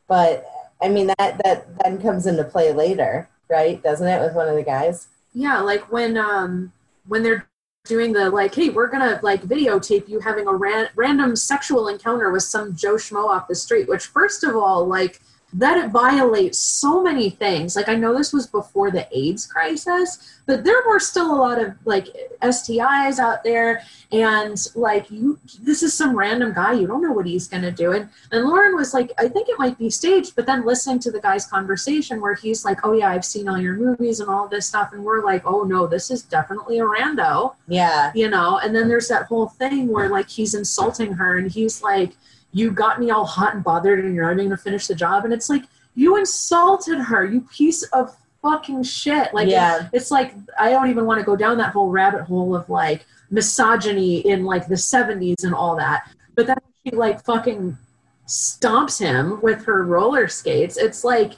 but I mean that that then comes into play later, right? Doesn't it with one of the guys? Yeah, like when um when they're doing the like, hey, we're gonna like videotape you having a ran- random sexual encounter with some Joe schmo off the street. Which, first of all, like that it violates so many things. Like I know this was before the AIDS crisis, but there were still a lot of like STIs out there, and like you, this is some random guy. You don't know what he's gonna do. And and Lauren was like, I think it might be staged, but then listening to the guy's conversation where he's like, Oh yeah, I've seen all your movies and all this stuff, and we're like, Oh no, this is definitely a rando, Yeah, you know. And then there's that whole thing where like he's insulting her and he's like, You got me all hot and bothered and you're not even gonna finish the job, and it's like, You insulted her, you piece of fucking shit. Like yeah, it's like I don't even want to go down that whole rabbit hole of like misogyny in like the 70s and all that. But then she like fucking stomps him with her roller skates. It's like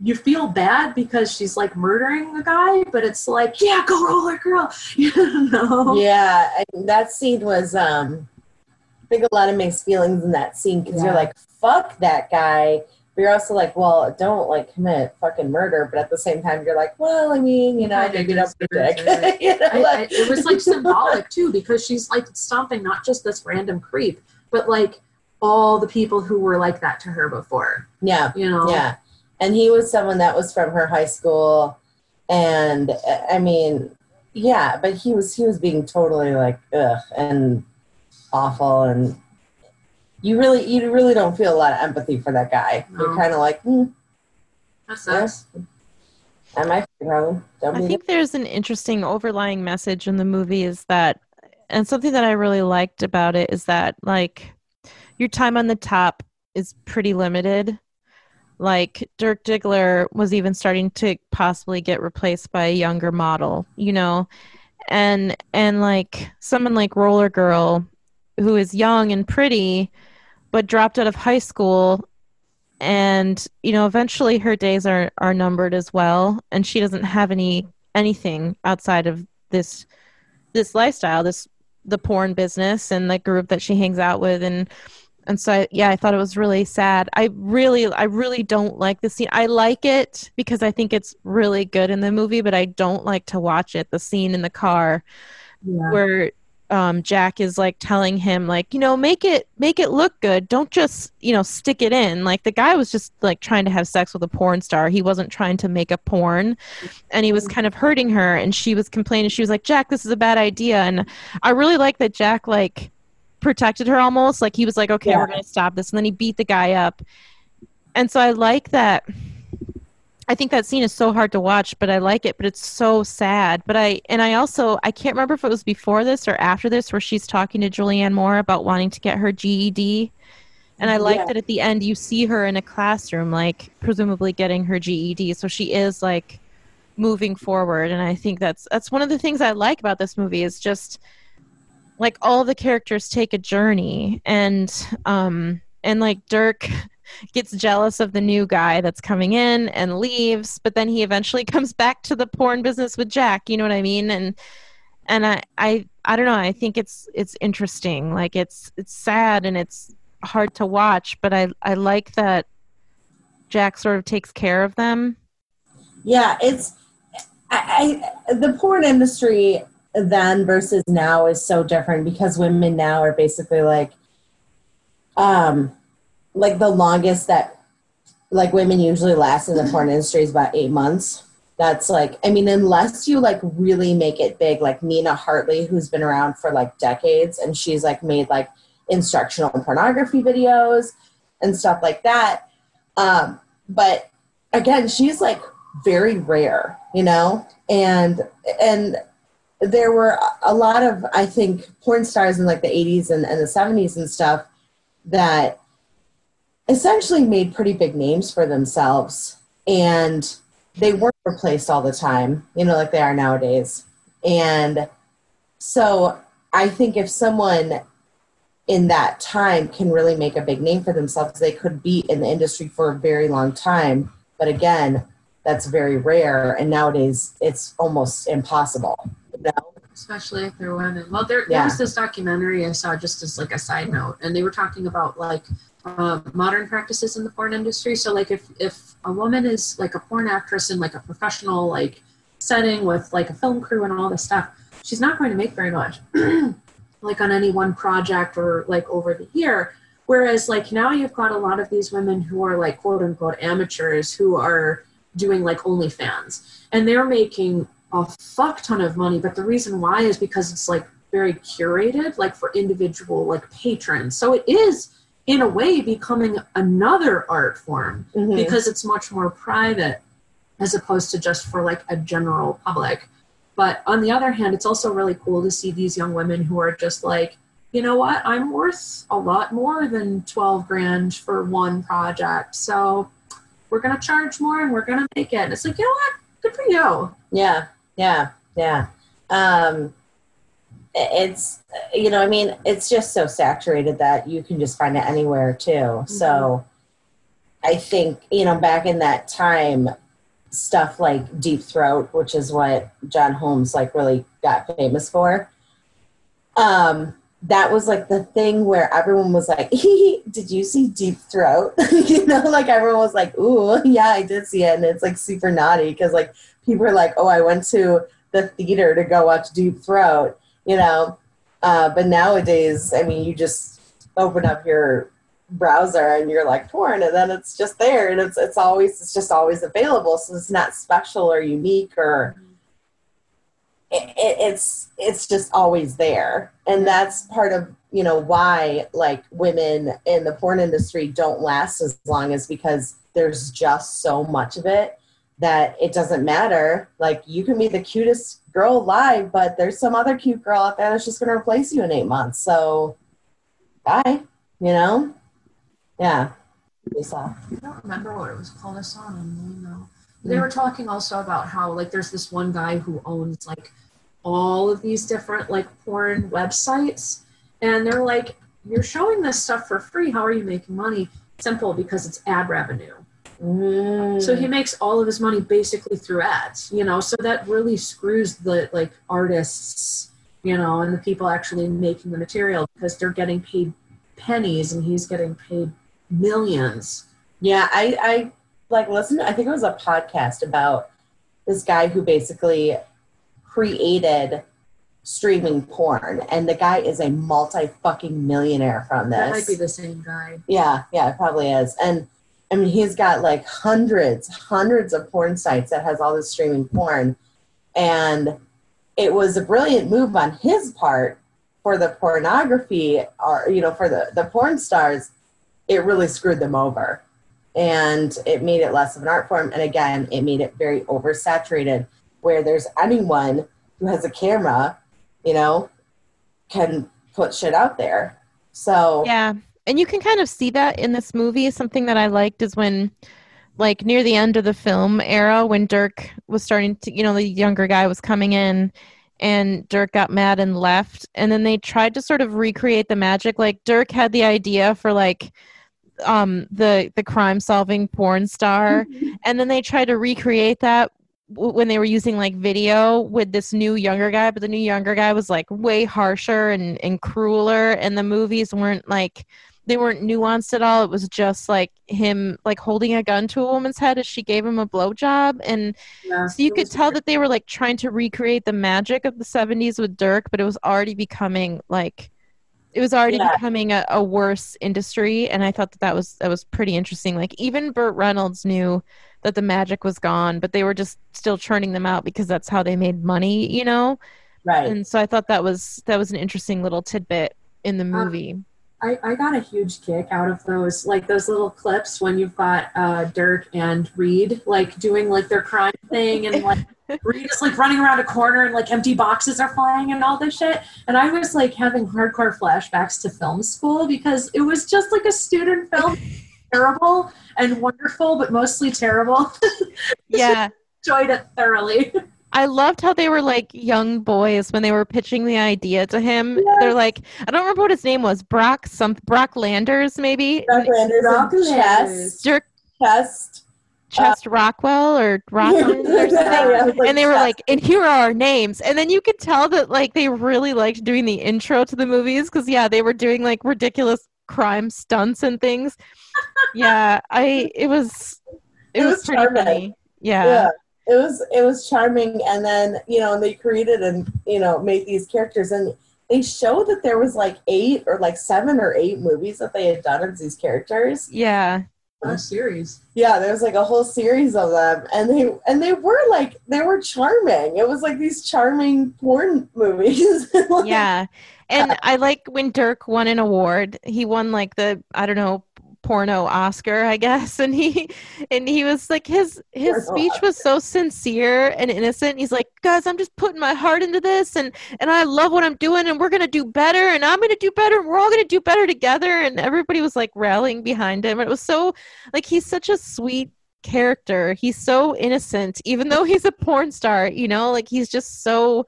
you feel bad because she's like murdering the guy, but it's like, yeah, go roller girl, you know? yeah. That scene was. um I think a lot of mixed feelings in that scene because you're like, "Fuck that guy." But you're also like, well, don't like commit fucking murder. But at the same time, you're like, well, I mean, you know, I Kinda did get up the dick. you know, I, I, it was like symbolic too because she's like stomping not just this random creep, but like all the people who were like that to her before, yeah. you know? Yeah. And he was someone that was from her high school. And I mean, yeah, but he was he was being totally like ugh and awful and you really you really don't feel a lot of empathy for that guy. You're kind of like, hmm, That sucks. am I wrong? Don't I be think there's an interesting overlying message in the movie is that, and something that I really liked about it is that, like, your time on the top is pretty limited. Like, Dirk Diggler was even starting to possibly get replaced by a younger model, you know? And, and like, someone like Roller Girl, who is young and pretty, but dropped out of high school. And you know eventually her days are are numbered as well. And she doesn't have any anything outside of this this lifestyle this the porn business and the group that she hangs out with. And and so I, yeah i thought it was really sad. I really i really don't like the scene. I like it because i think it's really good in the movie but i don't like to watch it the scene in the car Yeah. where um, Jack is like telling him like you know make it make it look good. Don't just you know stick it in. Like the guy was just like trying to have sex with a porn star. He wasn't trying to make a porn. And he was kind of hurting her. And she was complaining. She was like Jack this is a bad idea. And I really like that Jack like protected her almost. Like he was like okay Yeah. we're gonna stop this. And then he beat the guy up. And so I like that I think that scene is so hard to watch, but I like it. But it's so sad. But I and I also I can't remember if it was before this or after this where she's talking to Julianne Moore about wanting to get her GED. And I like Yeah. that at the end you see her in a classroom, like presumably getting her GED. So she is like moving forward, and I think that's that's one of the things I like about this movie is just like all the characters take a journey, and um and like Dirk gets jealous of the new guy that's coming in and leaves, but then he eventually comes back to the porn business with Jack. You know what I mean? And and I I I don't know. I think it's it's interesting. Like it's it's sad and it's hard to watch, but I I like that Jack sort of takes care of them. Yeah, it's I, I the porn industry then versus now is so different because women now are basically like um like the longest that like women usually last in the porn industry is about eight months. That's like I mean, unless you like really make it big, like Nina Hartley, who's been around for like decades and she's like made like instructional pornography videos and stuff like that. Um, but again, she's like very rare, you know, and and there were a lot of I think porn stars in like the 80s and, and the 70s and stuff that essentially made pretty big names for themselves and they weren't replaced all the time, you know, like they are nowadays. And so I think if someone in that time can really make a big name for themselves, they could be in the industry for a very long time. But again, that's very rare, and nowadays it's almost impossible. You know? especially if they're women. Well, there, Yeah. there was this documentary I saw just as like a side note, and they were talking about like um, modern practices in the porn industry. So, like, if if a woman is like a porn actress in like a professional like setting with like a film crew and all this stuff, she's not going to make very much, like on any one project or like over the year. Whereas, like now, you've got a lot of these women who are like quote unquote amateurs who are doing like OnlyFans, and they're making a fuck ton of money. But the reason why is because it's like very curated, like for individual like patrons. So it is in a way becoming another art form Mhm. because it's much more private as opposed to just for like a general public. But on the other hand, it's also really cool to see these young women who are just like, you know what, I'm worth a lot more than 12 grand for one project. So we're going to charge more and we're going to make it. And it's like, you know what? Good for you. Yeah, yeah, yeah. Um, it's you know, I mean, it's just so saturated that you can just find it anywhere too. So, I think you know, back in that time, stuff like Deep Throat, which is what John Holmes like really got famous for. Um, that was like the thing where everyone was like, "Did you see Deep Throat?" you know, like everyone was like, "Ooh, yeah, I did see it," and it's like super naughty because like people are like, "Oh, I went to the theater to go watch Deep Throat," you know. Uh, but nowadays, I mean, you just open up your browser and you're like porn, and then it's just there, and it's it's always it's just always available. So it's not special or unique or it, it, it's it's just always there, and that's part of you know why like women in the porn industry don't last as long is because there's just so much of it that it doesn't matter. Like you can be the cutest girl alive, but there's some other cute girl out there that's just going to replace you in eight months. So, bye. You know? Yeah. Lisa. I don't remember what it was called. I saw it online though. They were talking also about how like there's this one guy who owns like all of these different like porn websites, and they're like, "You're showing this stuff for free. How are you making money?" Simple, because it's ad revenue. Mm. So he makes all of his money basically through ads, you know. So that really screws the like artists, you know, and the people actually making the material because they're getting paid pennies and he's getting paid millions. Yeah, I, I like listen. I think it was a podcast about this guy who basically created streaming porn, and the guy is a multi fucking millionaire from this. That might be the same guy. Yeah, yeah, it probably is. And I mean, he's got like hundreds, hundreds of porn sites that has all this streaming porn. And it was a brilliant move on his part for the pornography or, you know, for the, the porn stars. It really screwed them over. and it made it less of an art form. And again, it made it very oversaturated, where there's anyone who has a camera, you know, can put shit out there. So Yeah. And you can kind of see that in this movie. Something that I liked is when like near the end of the film era when Dirk was starting to you know, the younger guy was coming in and Dirk got mad and left. And then they tried to sort of recreate the magic. Like Dirk had the idea for like um the the crime solving porn star. And then they tried to recreate that w- when they were using like video with this new younger guy. But the new younger guy was like way harsher and, and crueler. And the movies weren't like they weren't nuanced at all it was just like him like holding a gun to a woman's head as she gave him a blowjob and Yeah, so you could tell weird. that they were like trying to recreate the magic of the 70s with dirk but it was already becoming like it was already Yeah. becoming a, a worse industry and i thought that that was that was pretty interesting like even burt reynolds knew that the magic was gone but they were just still churning them out because that's how they made money you know right. and so i thought that was that was an interesting little tidbit in the Um, movie I, I got a huge kick out of those like those little clips when you've got uh, Dirk and Reed like doing like their crime thing and like Reed is like running around a corner and like empty boxes are flying and all this shit. And I was like having hardcore flashbacks to film school because it was just like a student film, terrible and wonderful, but mostly terrible. yeah Enjoyed it thoroughly. I loved how they were like young boys when they were pitching the idea to him. They're like, I don't remember what his name was, Brock some Brock Landers maybe, Brock Landers and chest, Dirk chest. Chest Rockwell or Rockland or something. Yeah, it was and they were chest. like, and here are our names. And then you could tell that like they really liked doing the intro to the movies because yeah, they were doing like ridiculous crime stunts and things. yeah, I it was it, It was, was pretty charming. funny. yeah Yeah. It was it was charming and then you know and they created and you know made these characters and they showed that there was like eight or like seven or eight movies that they had done of these characters Yeah. A series. yeah there was like a whole series of them and they and they were like they were charming it was like these charming porn movies Like, Yeah. And I like when Dirk won an award. He won like the I don't know porno Oscar, I guess. And he and he was like his his Porno speech was so sincere and innocent. He's like, "Guys, I'm just putting my heart into this and and I love what I'm doing and we're going to do better and I'm going to do better and we're all going to do better together." And everybody was like rallying behind him. It was so like he's such a sweet character. He's so innocent even though he's a porn star, you know? Like he's just so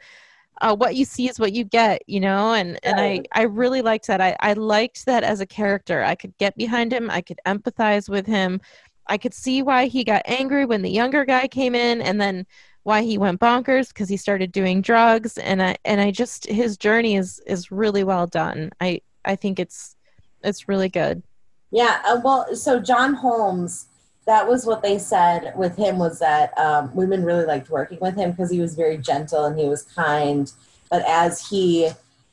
uh, what you see is what you get, you know, and and I I really liked that. I I liked that as a character. I could get behind him. I could empathize with him. I could see why he got angry when the younger guy came in, and then why he went bonkers because he started doing drugs. And I and I just his journey is is really well done. I I think it's it's really good. Yeah, uh, well, so John Holmes, that was what they said with him was that um, women really liked working with him because he was very gentle and he was kind. But as he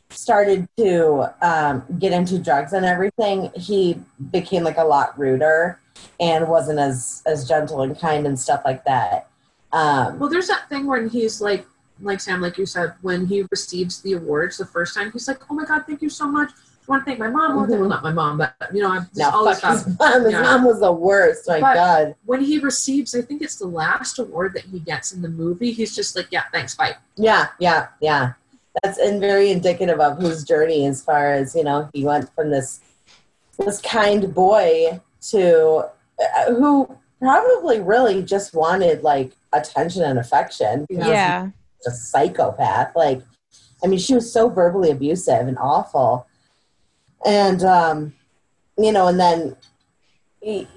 started to um, get into drugs and everything, he became like a lot ruder and wasn't as as gentle and kind and stuff like that. Um, Well, there's that thing when he's like, like Sam, like you said, when he receives the awards the first time, he's like, "Oh my god, thank you so much. I want to thank my mom." Mhm. Well, not my mom, but you know, I'm now, all this fuck stuff. his mom. His Yeah. mom was the worst. My But- God. When he receives, I think it's the last award that he gets in the movie. He's just like, "Yeah, thanks, bye." Yeah, yeah, yeah. That's and very indicative of his journey as far as you know. He went from this this kind boy to uh, who probably really just wanted like attention and affection. because Yeah. a psychopath. Like, I mean, she was so verbally abusive and awful, and um, you know, and then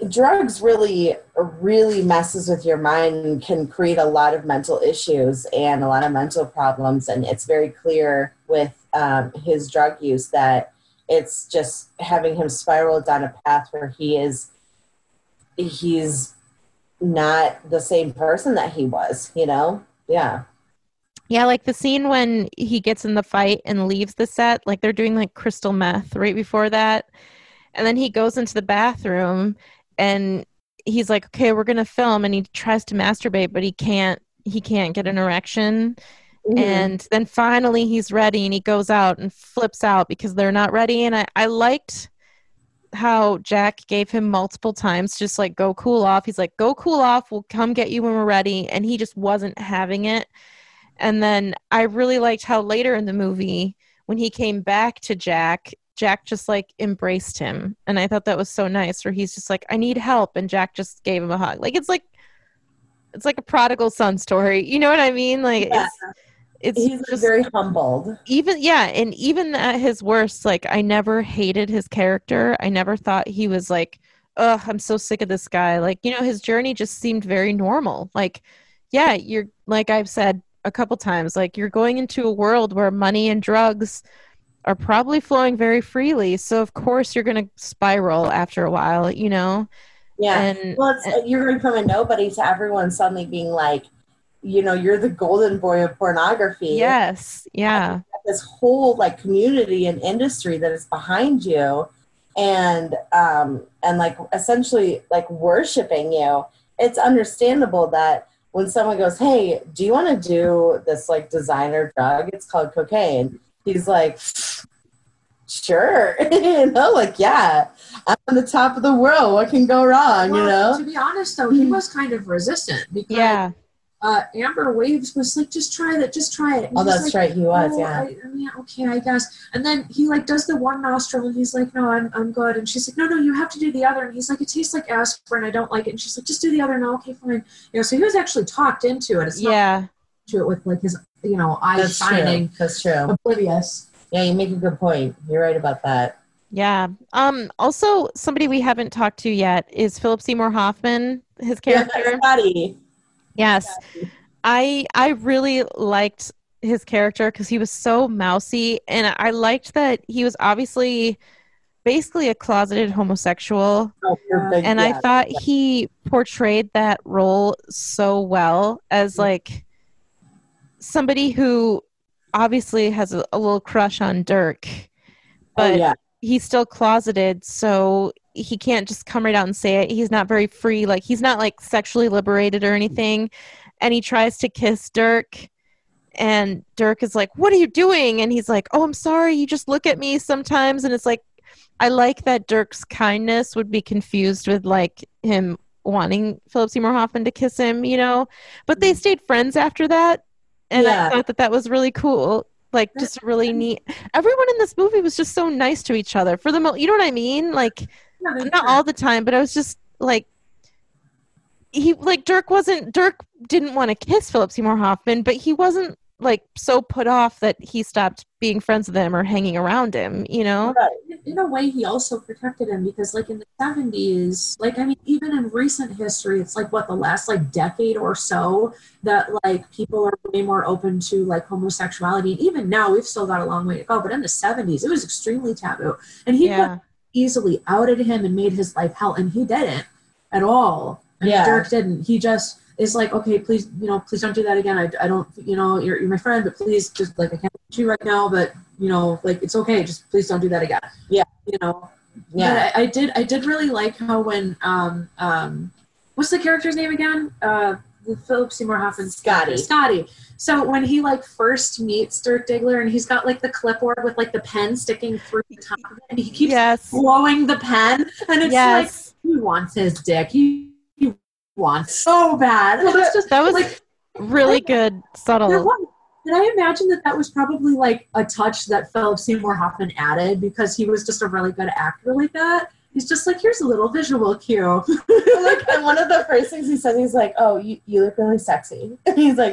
drugs really really messes with your mind and can create a lot of mental issues and a lot of mental problems. And it's very clear with um, his drug use that it's just having him spiral down a path where he is he's not the same person that he was you know? Yeah Yeah, like the scene when he gets in the fight and leaves the set, like they're doing like crystal meth right before that. And then he goes into the bathroom and he's like, "Okay, we're going to film." And he tries to masturbate, but he can't he can't get an erection. Mm-hmm. And then finally he's ready and he goes out and flips out because they're not ready and I I liked how Jack gave him multiple times, just like go cool off. He's like, go cool off. We'll come get you when we're ready. And he just wasn't having it. And then I really liked how later in the movie, when he came back to Jack, Jack just like embraced him. And I thought that was so nice, where he's just like, I need help. And Jack just gave him a hug. Like, it's like, it's like a prodigal son story. You know what I mean? Like, Yeah. it's, it's He's just very humbled. even yeah and even at his worst like i never hated his character i never thought he was like ugh i'm so sick of this guy like you know his journey just seemed very normal like yeah you're like i've said a couple times like you're going into a world where money and drugs are probably flowing very freely so of course you're going to spiral after a while you know Yeah. and well, it's, you're going from a nobody to everyone suddenly being like, you know, you're the golden boy of pornography. yes yeah This whole like community and industry that is behind you, and um, and like essentially like worshiping you. It's understandable that when someone goes, "Hey, do you want to do this like designer drug? It's called cocaine." He's like, "Sure," you know, like yeah, I'm on the top of the world. What can go wrong? you know. to be honest, though, he was kind of resistant because yeah uh, Amber Waves was like, "Just try it, just try it." And Oh, that's like, right. He was, "Oh, yeah. I, I mean, okay, I guess. And then he like does the one nostril, and he's like, "No, I'm I'm good." And she's like, "No, no, you have to do the other." And he's like, "It tastes like aspirin. I don't like it." And she's like, "Just do the other." No, okay, fine. You know, so he was actually talked into it. It's not yeah to it with like his, you know, eyes That's shining, true. That's true. oblivious. Yeah, you make a good point. You're right about that. Yeah. Um also somebody we haven't talked to yet is Philip Seymour Hoffman, his character. Yeah, Yes. I I really liked his character cuz he was so mousy and I liked that he was obviously basically a closeted homosexual Oh, and yeah. I thought he portrayed that role so well as mm-hmm. like somebody who obviously has a, a little crush on Dirk oh, but oh, yeah. he's still closeted so he can't just come right out and say it. He's not very free like he's not like sexually liberated or anything. And he tries to kiss dirk and dirk is like what are you doing? And he's like oh i'm sorry you just look at me sometimes. And it's like i like that dirk's kindness would be confused with like him wanting philip seymour hoffman to kiss him you know? But they mm-hmm. stayed friends after that and i thought that that was really cool like just really neat. Everyone in this movie was just so nice to each other. For the most you know what i mean? Like Not all the time but i was just like he like dirk wasn't dirk didn't want to kiss philip seymour hoffman but he wasn't like so put off that he stopped being friends with him or hanging around him you know? Right. in- a way he also protected him because like in the 70s like i mean even in recent history it's like what the last like decade or so that like people are way more open to like homosexuality. Even now we've still got a long way to go but in the 70s it was extremely taboo. And he yeah easily outed him and made his life hell and he didn't at all. Mean, Yeah. dirk didn't. He just is like okay please you know please don't do that again. I, I don't you know you're, you're my friend but please just like i can't hit you right now but you know like it's okay. Just please don't do that again. Yeah. you know? Yeah. I, I did i did really like how when um um what's the character's name again? Uh philip seymour hoffman Scotty. scotty. So when he like first meets dirk diggler and he's got like the clipboard with like the pen sticking through the top of it and he keeps yes. blowing the pen and it's like he wants his dick. He, he wants so bad. And it's just that was like really good subtle. Did I imagine that that was probably like a touch that Philip Seymour Hoffman added because he was just a really good actor like that? He's just like, here's a little visual cue. like, and one of the first things he says, he's like, "Oh, you, you look really sexy." And he's like,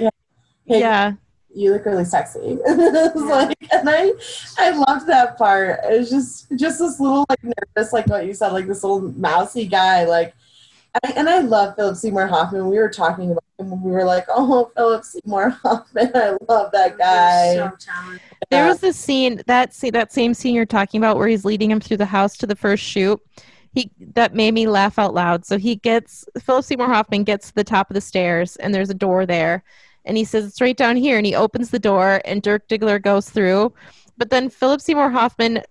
hey, yeah you look really sexy." it's like, and I, I loved that part. It was just, just this little like nervous, like what you said, like this little mousy guy, like. I, and I love Philip Seymour Hoffman. We were talking about him when we were like, "Oh, Philip Seymour Hoffman! I love that guy." So talented. There was this scene that see that same scene you're talking about where he's leading him through the house to the first shoot. He that made me laugh out loud. So he gets Philip Seymour Hoffman gets to the top of the stairs and there's a door there, and he says it's right down here, and he opens the door and Dirk Diggler goes through, but then Philip Seymour Hoffman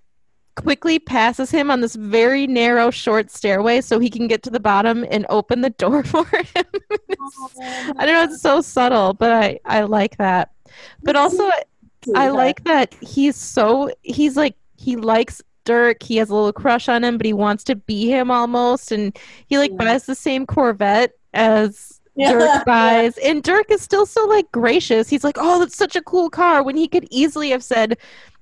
quickly passes him on this very narrow short stairway so he can get to the bottom and open the door for him. I don't know, it's so subtle, but I I like that. But also I like that he's so he's like he likes Dirk. He has a little crush on him, but he wants to be him almost. And he like Yeah. buys the same Corvette as Yeah. Dirk buys. And Dirk is still so like gracious. He's like, Oh, that's such a cool car when he could easily have said,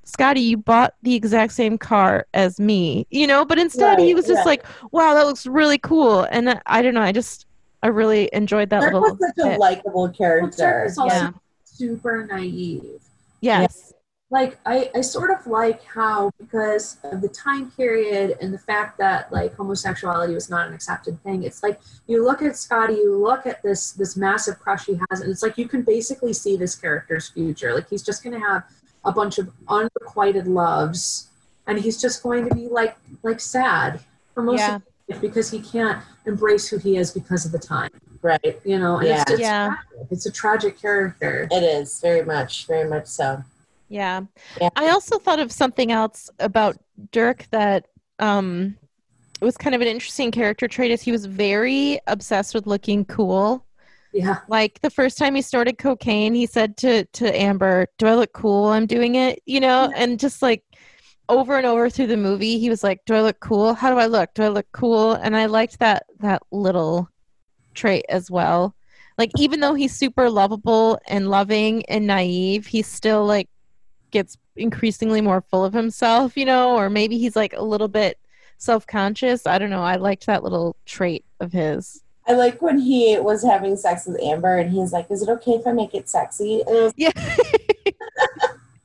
Scotty, you bought the exact same car as me, you know, but instead he was just yeah. like, Wow, that looks really cool. And I- I don't know, I just I really enjoyed that Dirk little was such a bit. likable Well, Dirk character. is also Yeah. super naive. Yes. like I, I sort of like how because of the time period and the fact that like homosexuality was not an accepted thing it's like you look at scotty you look at this this massive crush he has and it's like you can basically see this character's future like he's just going to have a bunch of unrequited loves and he's just going to be like like sad for most Yeah. of his life because he can't embrace who he is because of the time Right. you know and Yeah. it's, it's Yeah. tragic. it's a tragic character It is very much, very much so. Yeah. Yeah. I also thought of something else about Dirk that um was kind of an interesting character trait is he was very obsessed with looking cool. Yeah Like the first time he started cocaine, he said to to Amber, "Do I look cool? I'm doing it." You know, and just like over and over through the movie, he was like, "Do I look cool? How do I look? Do I look cool?" And I liked that that little trait as well. Like even though he's super lovable and loving and naive, he's still like gets increasingly more full of himself, you know, or maybe he's like a little bit self-conscious. I don't know. I liked that little trait of his. I like when he was having sex with Amber and he's like, Is it okay if I make it sexy? And it was, Yeah.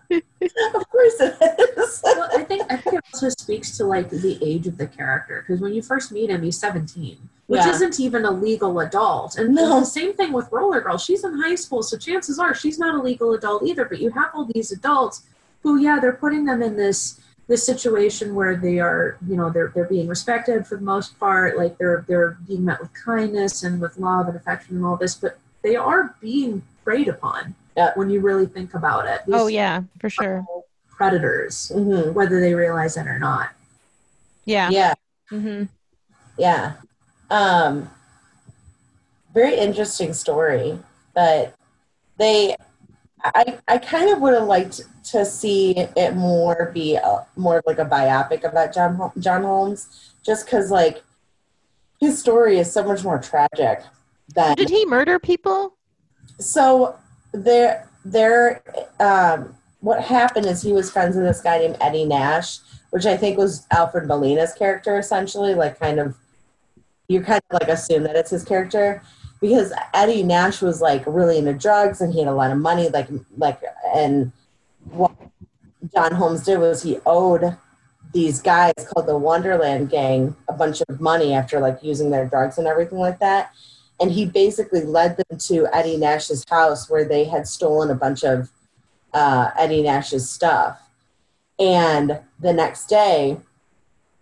Of course it is. well, I think I think it also speaks to like the age of the character because when you first meet him, he's seventeen, which Yeah. isn't even a legal adult. And No. the same thing with Roller Girl; she's in high school, so chances are she's not a legal adult either. But you have all these adults who, yeah, they're putting them in this this situation where they are, you know, they're they're being respected for the most part, like they're they're being met with kindness and with love and affection and all this, but they are being preyed upon Yeah. when you really think about it. These Oh yeah, for sure. predators hmm whether they realize it or not. Yeah. Yeah, Mm-hmm. yeah. Um, very interesting story, but they, I, I kind of would have liked to see it more be a, more of like a biopic about John John Holmes, just because like his story is so much more tragic than Did he murder people? so there there um what happened is he was friends with this guy named Eddie Nash, which I think was Alfred Molina's character essentially, like kind of you kind of like assume that it's his character because Eddie Nash was like really into drugs and he had a lot of money like like and what John Holmes did was he owed these guys called the Wonderland Gang a bunch of money after like using their drugs and everything like that and he basically led them to Eddie Nash's house where they had stolen a bunch of uh, Eddie Nash's stuff. And the next day,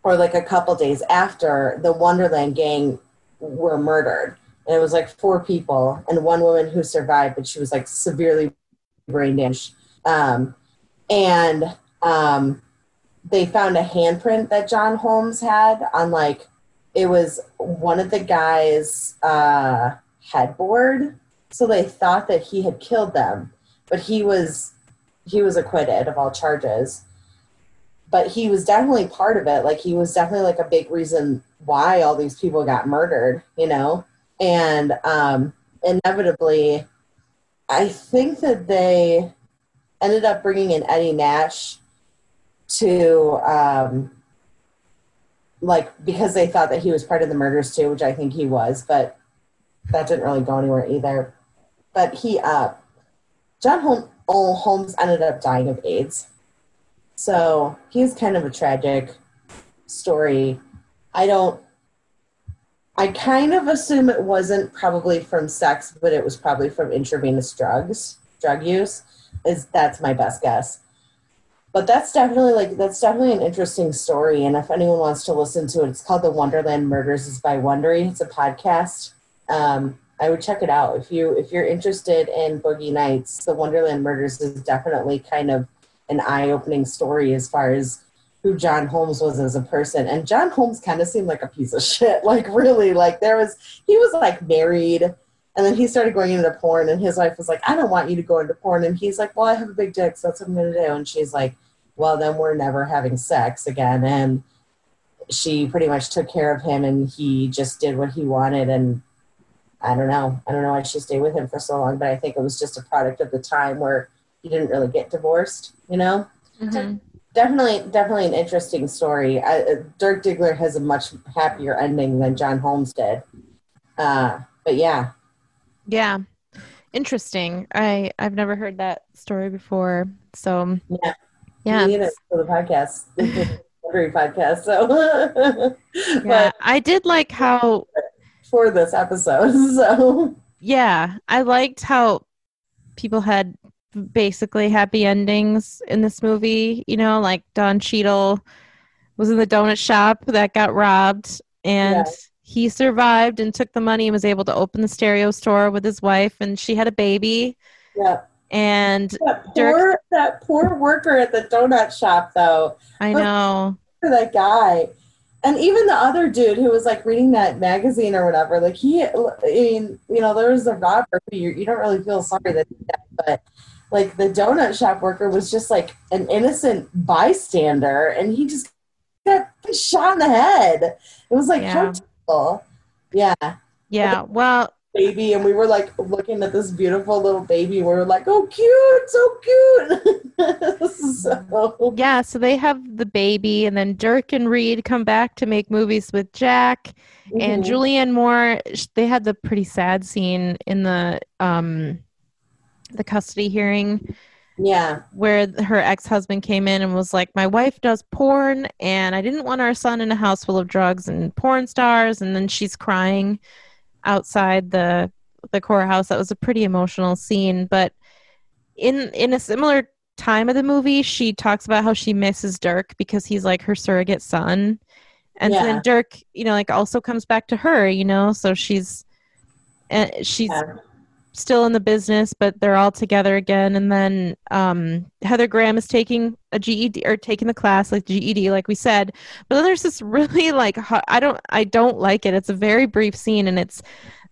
or like a couple days after, the Wonderland gang were murdered. And it was like four people and one woman who survived, but she was like severely brain damaged. Um, and um, they found a handprint that John Holmes had on like it was one of the guys' uh, headboard. So they thought that he had killed them, but he was he was acquitted of all charges. But he was definitely part of it. Like he was definitely like a big reason why all these people got murdered, you know. And um, inevitably, I think that they ended up bringing in Eddie Nash to um, like because they thought that he was part of the murders too, which I think he was, but that didn't really go anywhere either. But he, uh, John Holmes, Holmes ended up dying of AIDS, so he's kind of a tragic story. I don't. I kind of assume it wasn't probably from sex, but it was probably from intravenous drugs, drug use. Is that's my best guess. But that's definitely like that's definitely an interesting story and if anyone wants to listen to it it's called the wonderland murders is by wondery. It's a podcast. Um, i would check it out. If you if you're interested in boogie nights the wonderland murders is definitely kind of an eye-opening story as far as who john holmes was as a person and john holmes kind of seemed like a piece of shit like really like there was he was like married and then he started going into porn and his wife was like i don't want you to go into porn and he's like well i have a big dick so that's what i'm to do and she's like well, then we're never having sex again. And she pretty much took care of him and he just did what he wanted. And I don't know. I don't know why she stayed with him for so long, but I think it was just a product of the time where he didn't really get divorced, you know? Mhm. Definitely, definitely an interesting story. I, uh, Dirk Diggler has a much happier ending than John Holmes did. Uh, but yeah, Yeah. Interesting. I I've never heard that story before. So Yeah. yeah. me for the podcast, every podcast. So, Yeah. but I did like how for this episode, so yeah, I liked how people had basically happy endings in this movie. You know, like Don Cheadle was in the donut shop that got robbed, and Yeah. he survived and took the money and was able to open the stereo store with his wife, and she had a baby. yeah. And That Dirk- poor, that poor worker at the donut shop, though. I know, For that guy, and even the other dude who was like reading that magazine or whatever. Like he, I mean, you know, there was a robber who you, you don't really feel sorry that he died, but like the donut shop worker was just like an innocent bystander, and he just got shot in the head. It was like Yeah. how terrible. Yeah. yeah. Well, baby and we were like looking at this beautiful little baby we were like oh cute so cute so yeah. So they have the baby, and then Dirk and Reed come back to make movies with Jack. and Mhm. Julianne Moore they had the pretty sad scene in the um the custody hearing yeah where her ex-husband came in and was like my wife does porn and I didn't want our son in a house full of drugs and porn stars and then she's crying outside the the courthouse that was a pretty emotional scene but in in a similar time of the movie she talks about how she misses Dirk because he's like her surrogate son and Yeah. then Dirk you know like also comes back to her you know so she's uh, she's yeah. Still in the business, but they're all together again. And then um, Heather Graham is taking a GED or taking the class like GED, like we said. But then there's this really like I don't I don't like it. It's a very brief scene, and it's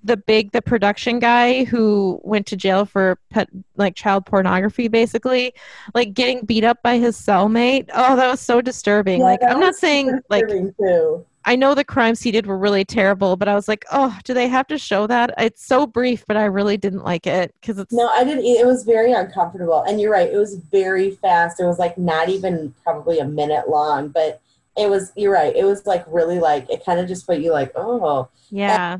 the big the production guy who went to jail for pet like child pornography, basically, like getting beat up by his cellmate. Oh, that was so disturbing. Yeah, like I'm not saying like too. I know the crimes he did were really terrible, but I was like, oh, do they have to show that? It's so brief, but I really didn't like it because it's no i didn't it was very uncomfortable and you're right it was very fast it was like not even probably a minute long but it was you're right it was like really like it kind of just put you like oh yeah,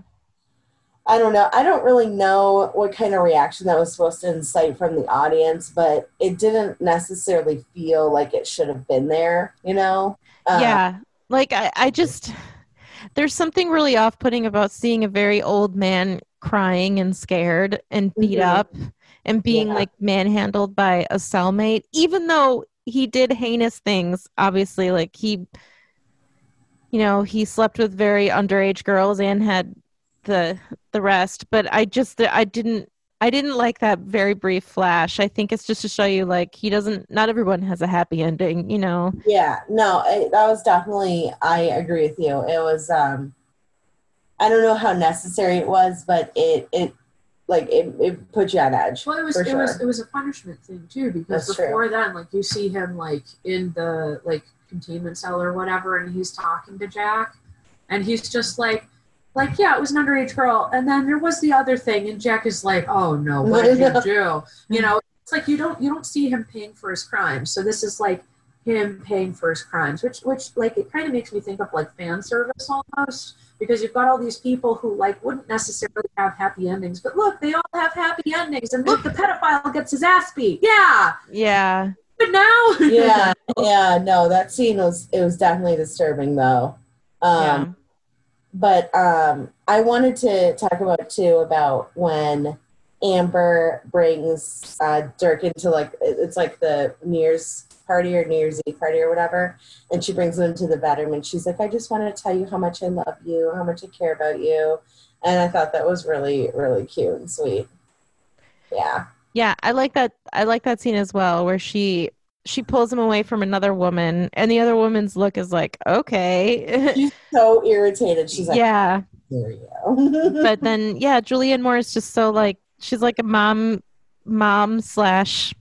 I don't know. I don't really know what kind of reaction that was supposed to incite from the audience, but it didn't necessarily feel like it should have been there, you know? Uh, yeah. Like I, I just there's something really off-putting about seeing a very old man crying and scared and beat Mhm. up and being Yeah. like manhandled by a cellmate, even though he did heinous things. Obviously, like he, you know, he slept with very underage girls and had the the rest. But I just I didn't I didn't like that very brief flash. I think it's just to show you like he doesn't. Not everyone has a happy ending, you know. Yeah, no, it, that was definitely, I agree with you. It was, um, I don't know how necessary it was, but it, it, like, it, it put you on edge. Well, it was for it was it was a punishment thing too because That's true. before then, like you see him like in the like containment cell or whatever, and he's talking to Jack, and he's just like, like yeah, it was an underage girl, and then there was the other thing, and Jack is like, oh no, what did you do? You know, it's like you don't you don't see him paying for his crimes, so this is like him paying for his crimes, which which like it kind of makes me think of like fan service almost because you've got all these people who like wouldn't necessarily have happy endings, but look, they all have happy endings, and look, the pedophile gets his ass beat. Yeah, Yeah. but now, yeah, yeah, no, that scene was, it was definitely disturbing though. Um, yeah. But um, I wanted to talk about too about when Amber brings uh, Dirk into like it's like the New Year's party or New Year's Eve party or whatever, and she brings him into the bedroom and she's like, "I just want to tell you how much I love you, how much I care about you," and I thought that was really really cute and sweet. Yeah, Yeah, I like that. I like that scene as well, where she she pulls him away from another woman, and the other woman's look is like, okay, she's so irritated. She's like, yeah. "There you go." But then, yeah, Julianne Moore is just so like she's like a mom, mom slash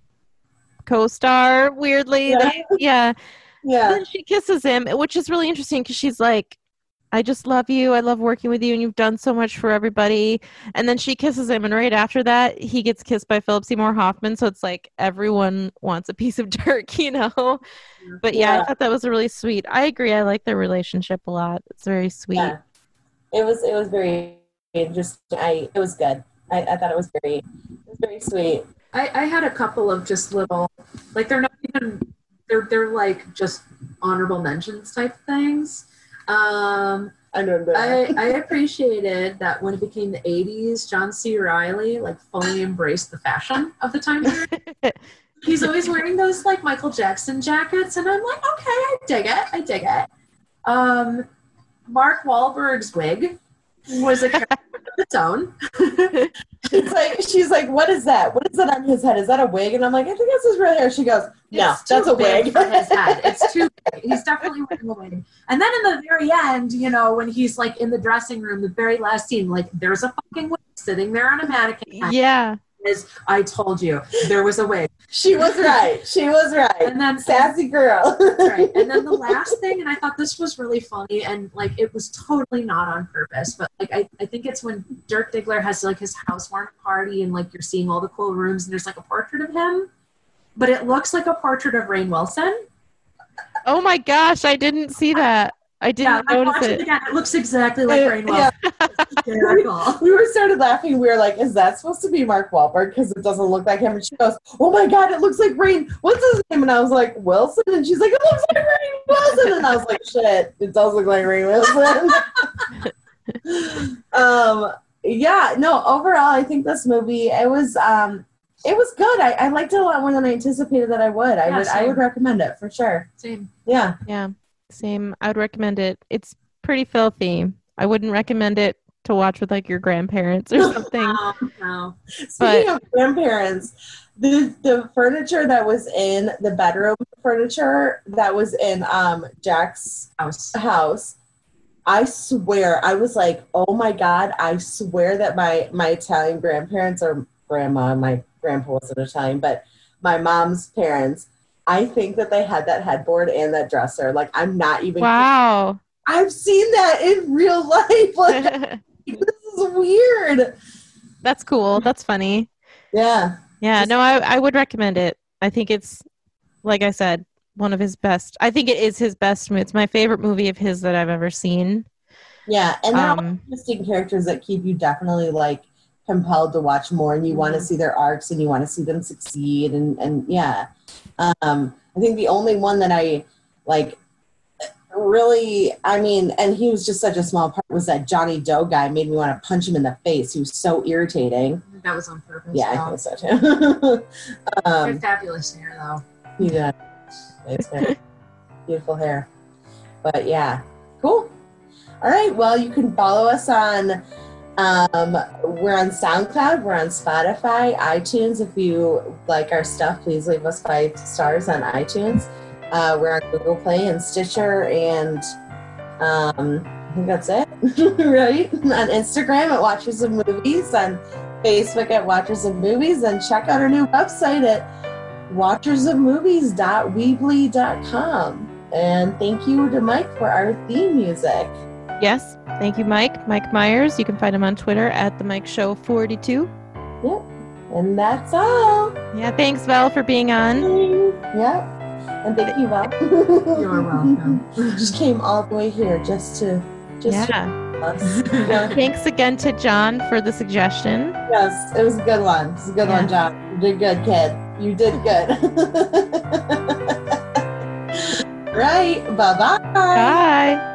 co-star. Weirdly, Yeah. They- yeah. Yeah. Then she kisses him, which is really interesting because she's like, I just love you. I love working with you, and you've done so much for everybody. And then she kisses him, and right after that, he gets kissed by Philip Seymour Hoffman. So it's like everyone wants a piece of Dirk, you know? But yeah, Yeah. I thought that was really sweet. I agree. I like their relationship a lot. It's very sweet. Yeah. It was it was very just I it was good. I, I thought it was very it was very sweet. I, I had a couple of just little, like they're not even, they're they're like just honorable mentions type things. Um, I know that. I, I appreciated that when it became the 80s, John C. Reilly like fully embraced the fashion of the time period. He's always wearing those like Michael Jackson jackets, and I'm like, okay, I dig it. I dig it. Um, Mark Wahlberg's wig was a character of its own. She's like, she's like, what is that? What is that on his head? Is that a wig? And I'm like, I think that's his real hair. She goes, no, It's too that's a big wig. for his head. It's too big. He's definitely wearing a wig. And then in the very end, you know, when he's like in the dressing room, the very last scene, like there's a fucking wig sitting there on a mannequin. yeah. Is I told you there was a way. she was right. She was right. And then Sassy girl. right. And then the last thing, and I thought this was really funny, and like it was totally not on purpose, but like I, I think it's when Dirk Diggler has like his housewarming party, and like you're seeing all the cool rooms, and there's like a portrait of him, but it looks like a portrait of Rainn Wilson. Oh my gosh, I didn't see that. I didn't I notice watched it it. again. It looks exactly like Uh, Rainn Wilson. We were started laughing. We were like, "Is that supposed to be Mark Wahlberg? Because it doesn't look like him." And she goes, "Oh my god, it looks like Rainn. What's his name?" And I was like, "Wilson." And she's like, "It looks like Rainn Wilson." And I was like, "Shit, it does look like Rainn Wilson." um, yeah, no. Overall, I think this movie it was um, it was good. I, I liked it a lot more than I anticipated that I would. I Yeah, would I would recommend it for sure. Same. Yeah, Yeah, same. I would recommend it. It's pretty filthy. I wouldn't recommend it to watch with like your grandparents or something. No, no. Speaking of grandparents, the the furniture that was in the bedroom furniture that was in um Jack's House. house, I swear I was like, oh my god, I swear that my my Italian grandparents or grandma, my grandpa wasn't Italian, but my mom's parents. I think that they had that headboard and that dresser. Like I'm not even. Wow. I've seen that in real life. Like this is weird. That's cool. That's funny. Yeah. Yeah, Just- no, I, I would recommend it. I think it's, like I said, one of his best. I think it is his best. It's my favorite movie of his that I've ever seen. Yeah, and they're Um, interesting characters that keep you definitely like compelled to watch more, and you want to see their arcs, and you want to see them succeed, and and yeah. Um, I think the only one that I like really, I mean, and he was just such a small part was that Johnny Doe guy made me want to punch him in the face. He was so irritating. That was on purpose. Yeah, I though. think so too. You're um, fabulous hair, though. he does. It's very beautiful hair. But yeah, cool. All right. Well, you can follow us on. Um, we're on SoundCloud. We're on Spotify, iTunes. If you like our stuff, please leave us five stars on iTunes. Uh, we're on Google Play and Stitcher, and um, I think that's it. right? On Instagram at Watchers of Movies, on Facebook at Watchers of Movies, and check out our new website at watchersofmovies.weebly.com. And thank you to Mike for our theme music. Yes, thank you, Mike. Mike Myers. You can find him on Twitter at the Mike Show 42. Yep. And that's all. Yeah, thanks, Val, for being on. Yep. And thank you, Val. You're welcome. just came all the way here just to just Yeah. for us. Yeah. Thanks again to John for the suggestion. Yes, it was a good one. It's a good Yeah. one, John. You did good, kid. You did good. right. Bye-bye. Bye.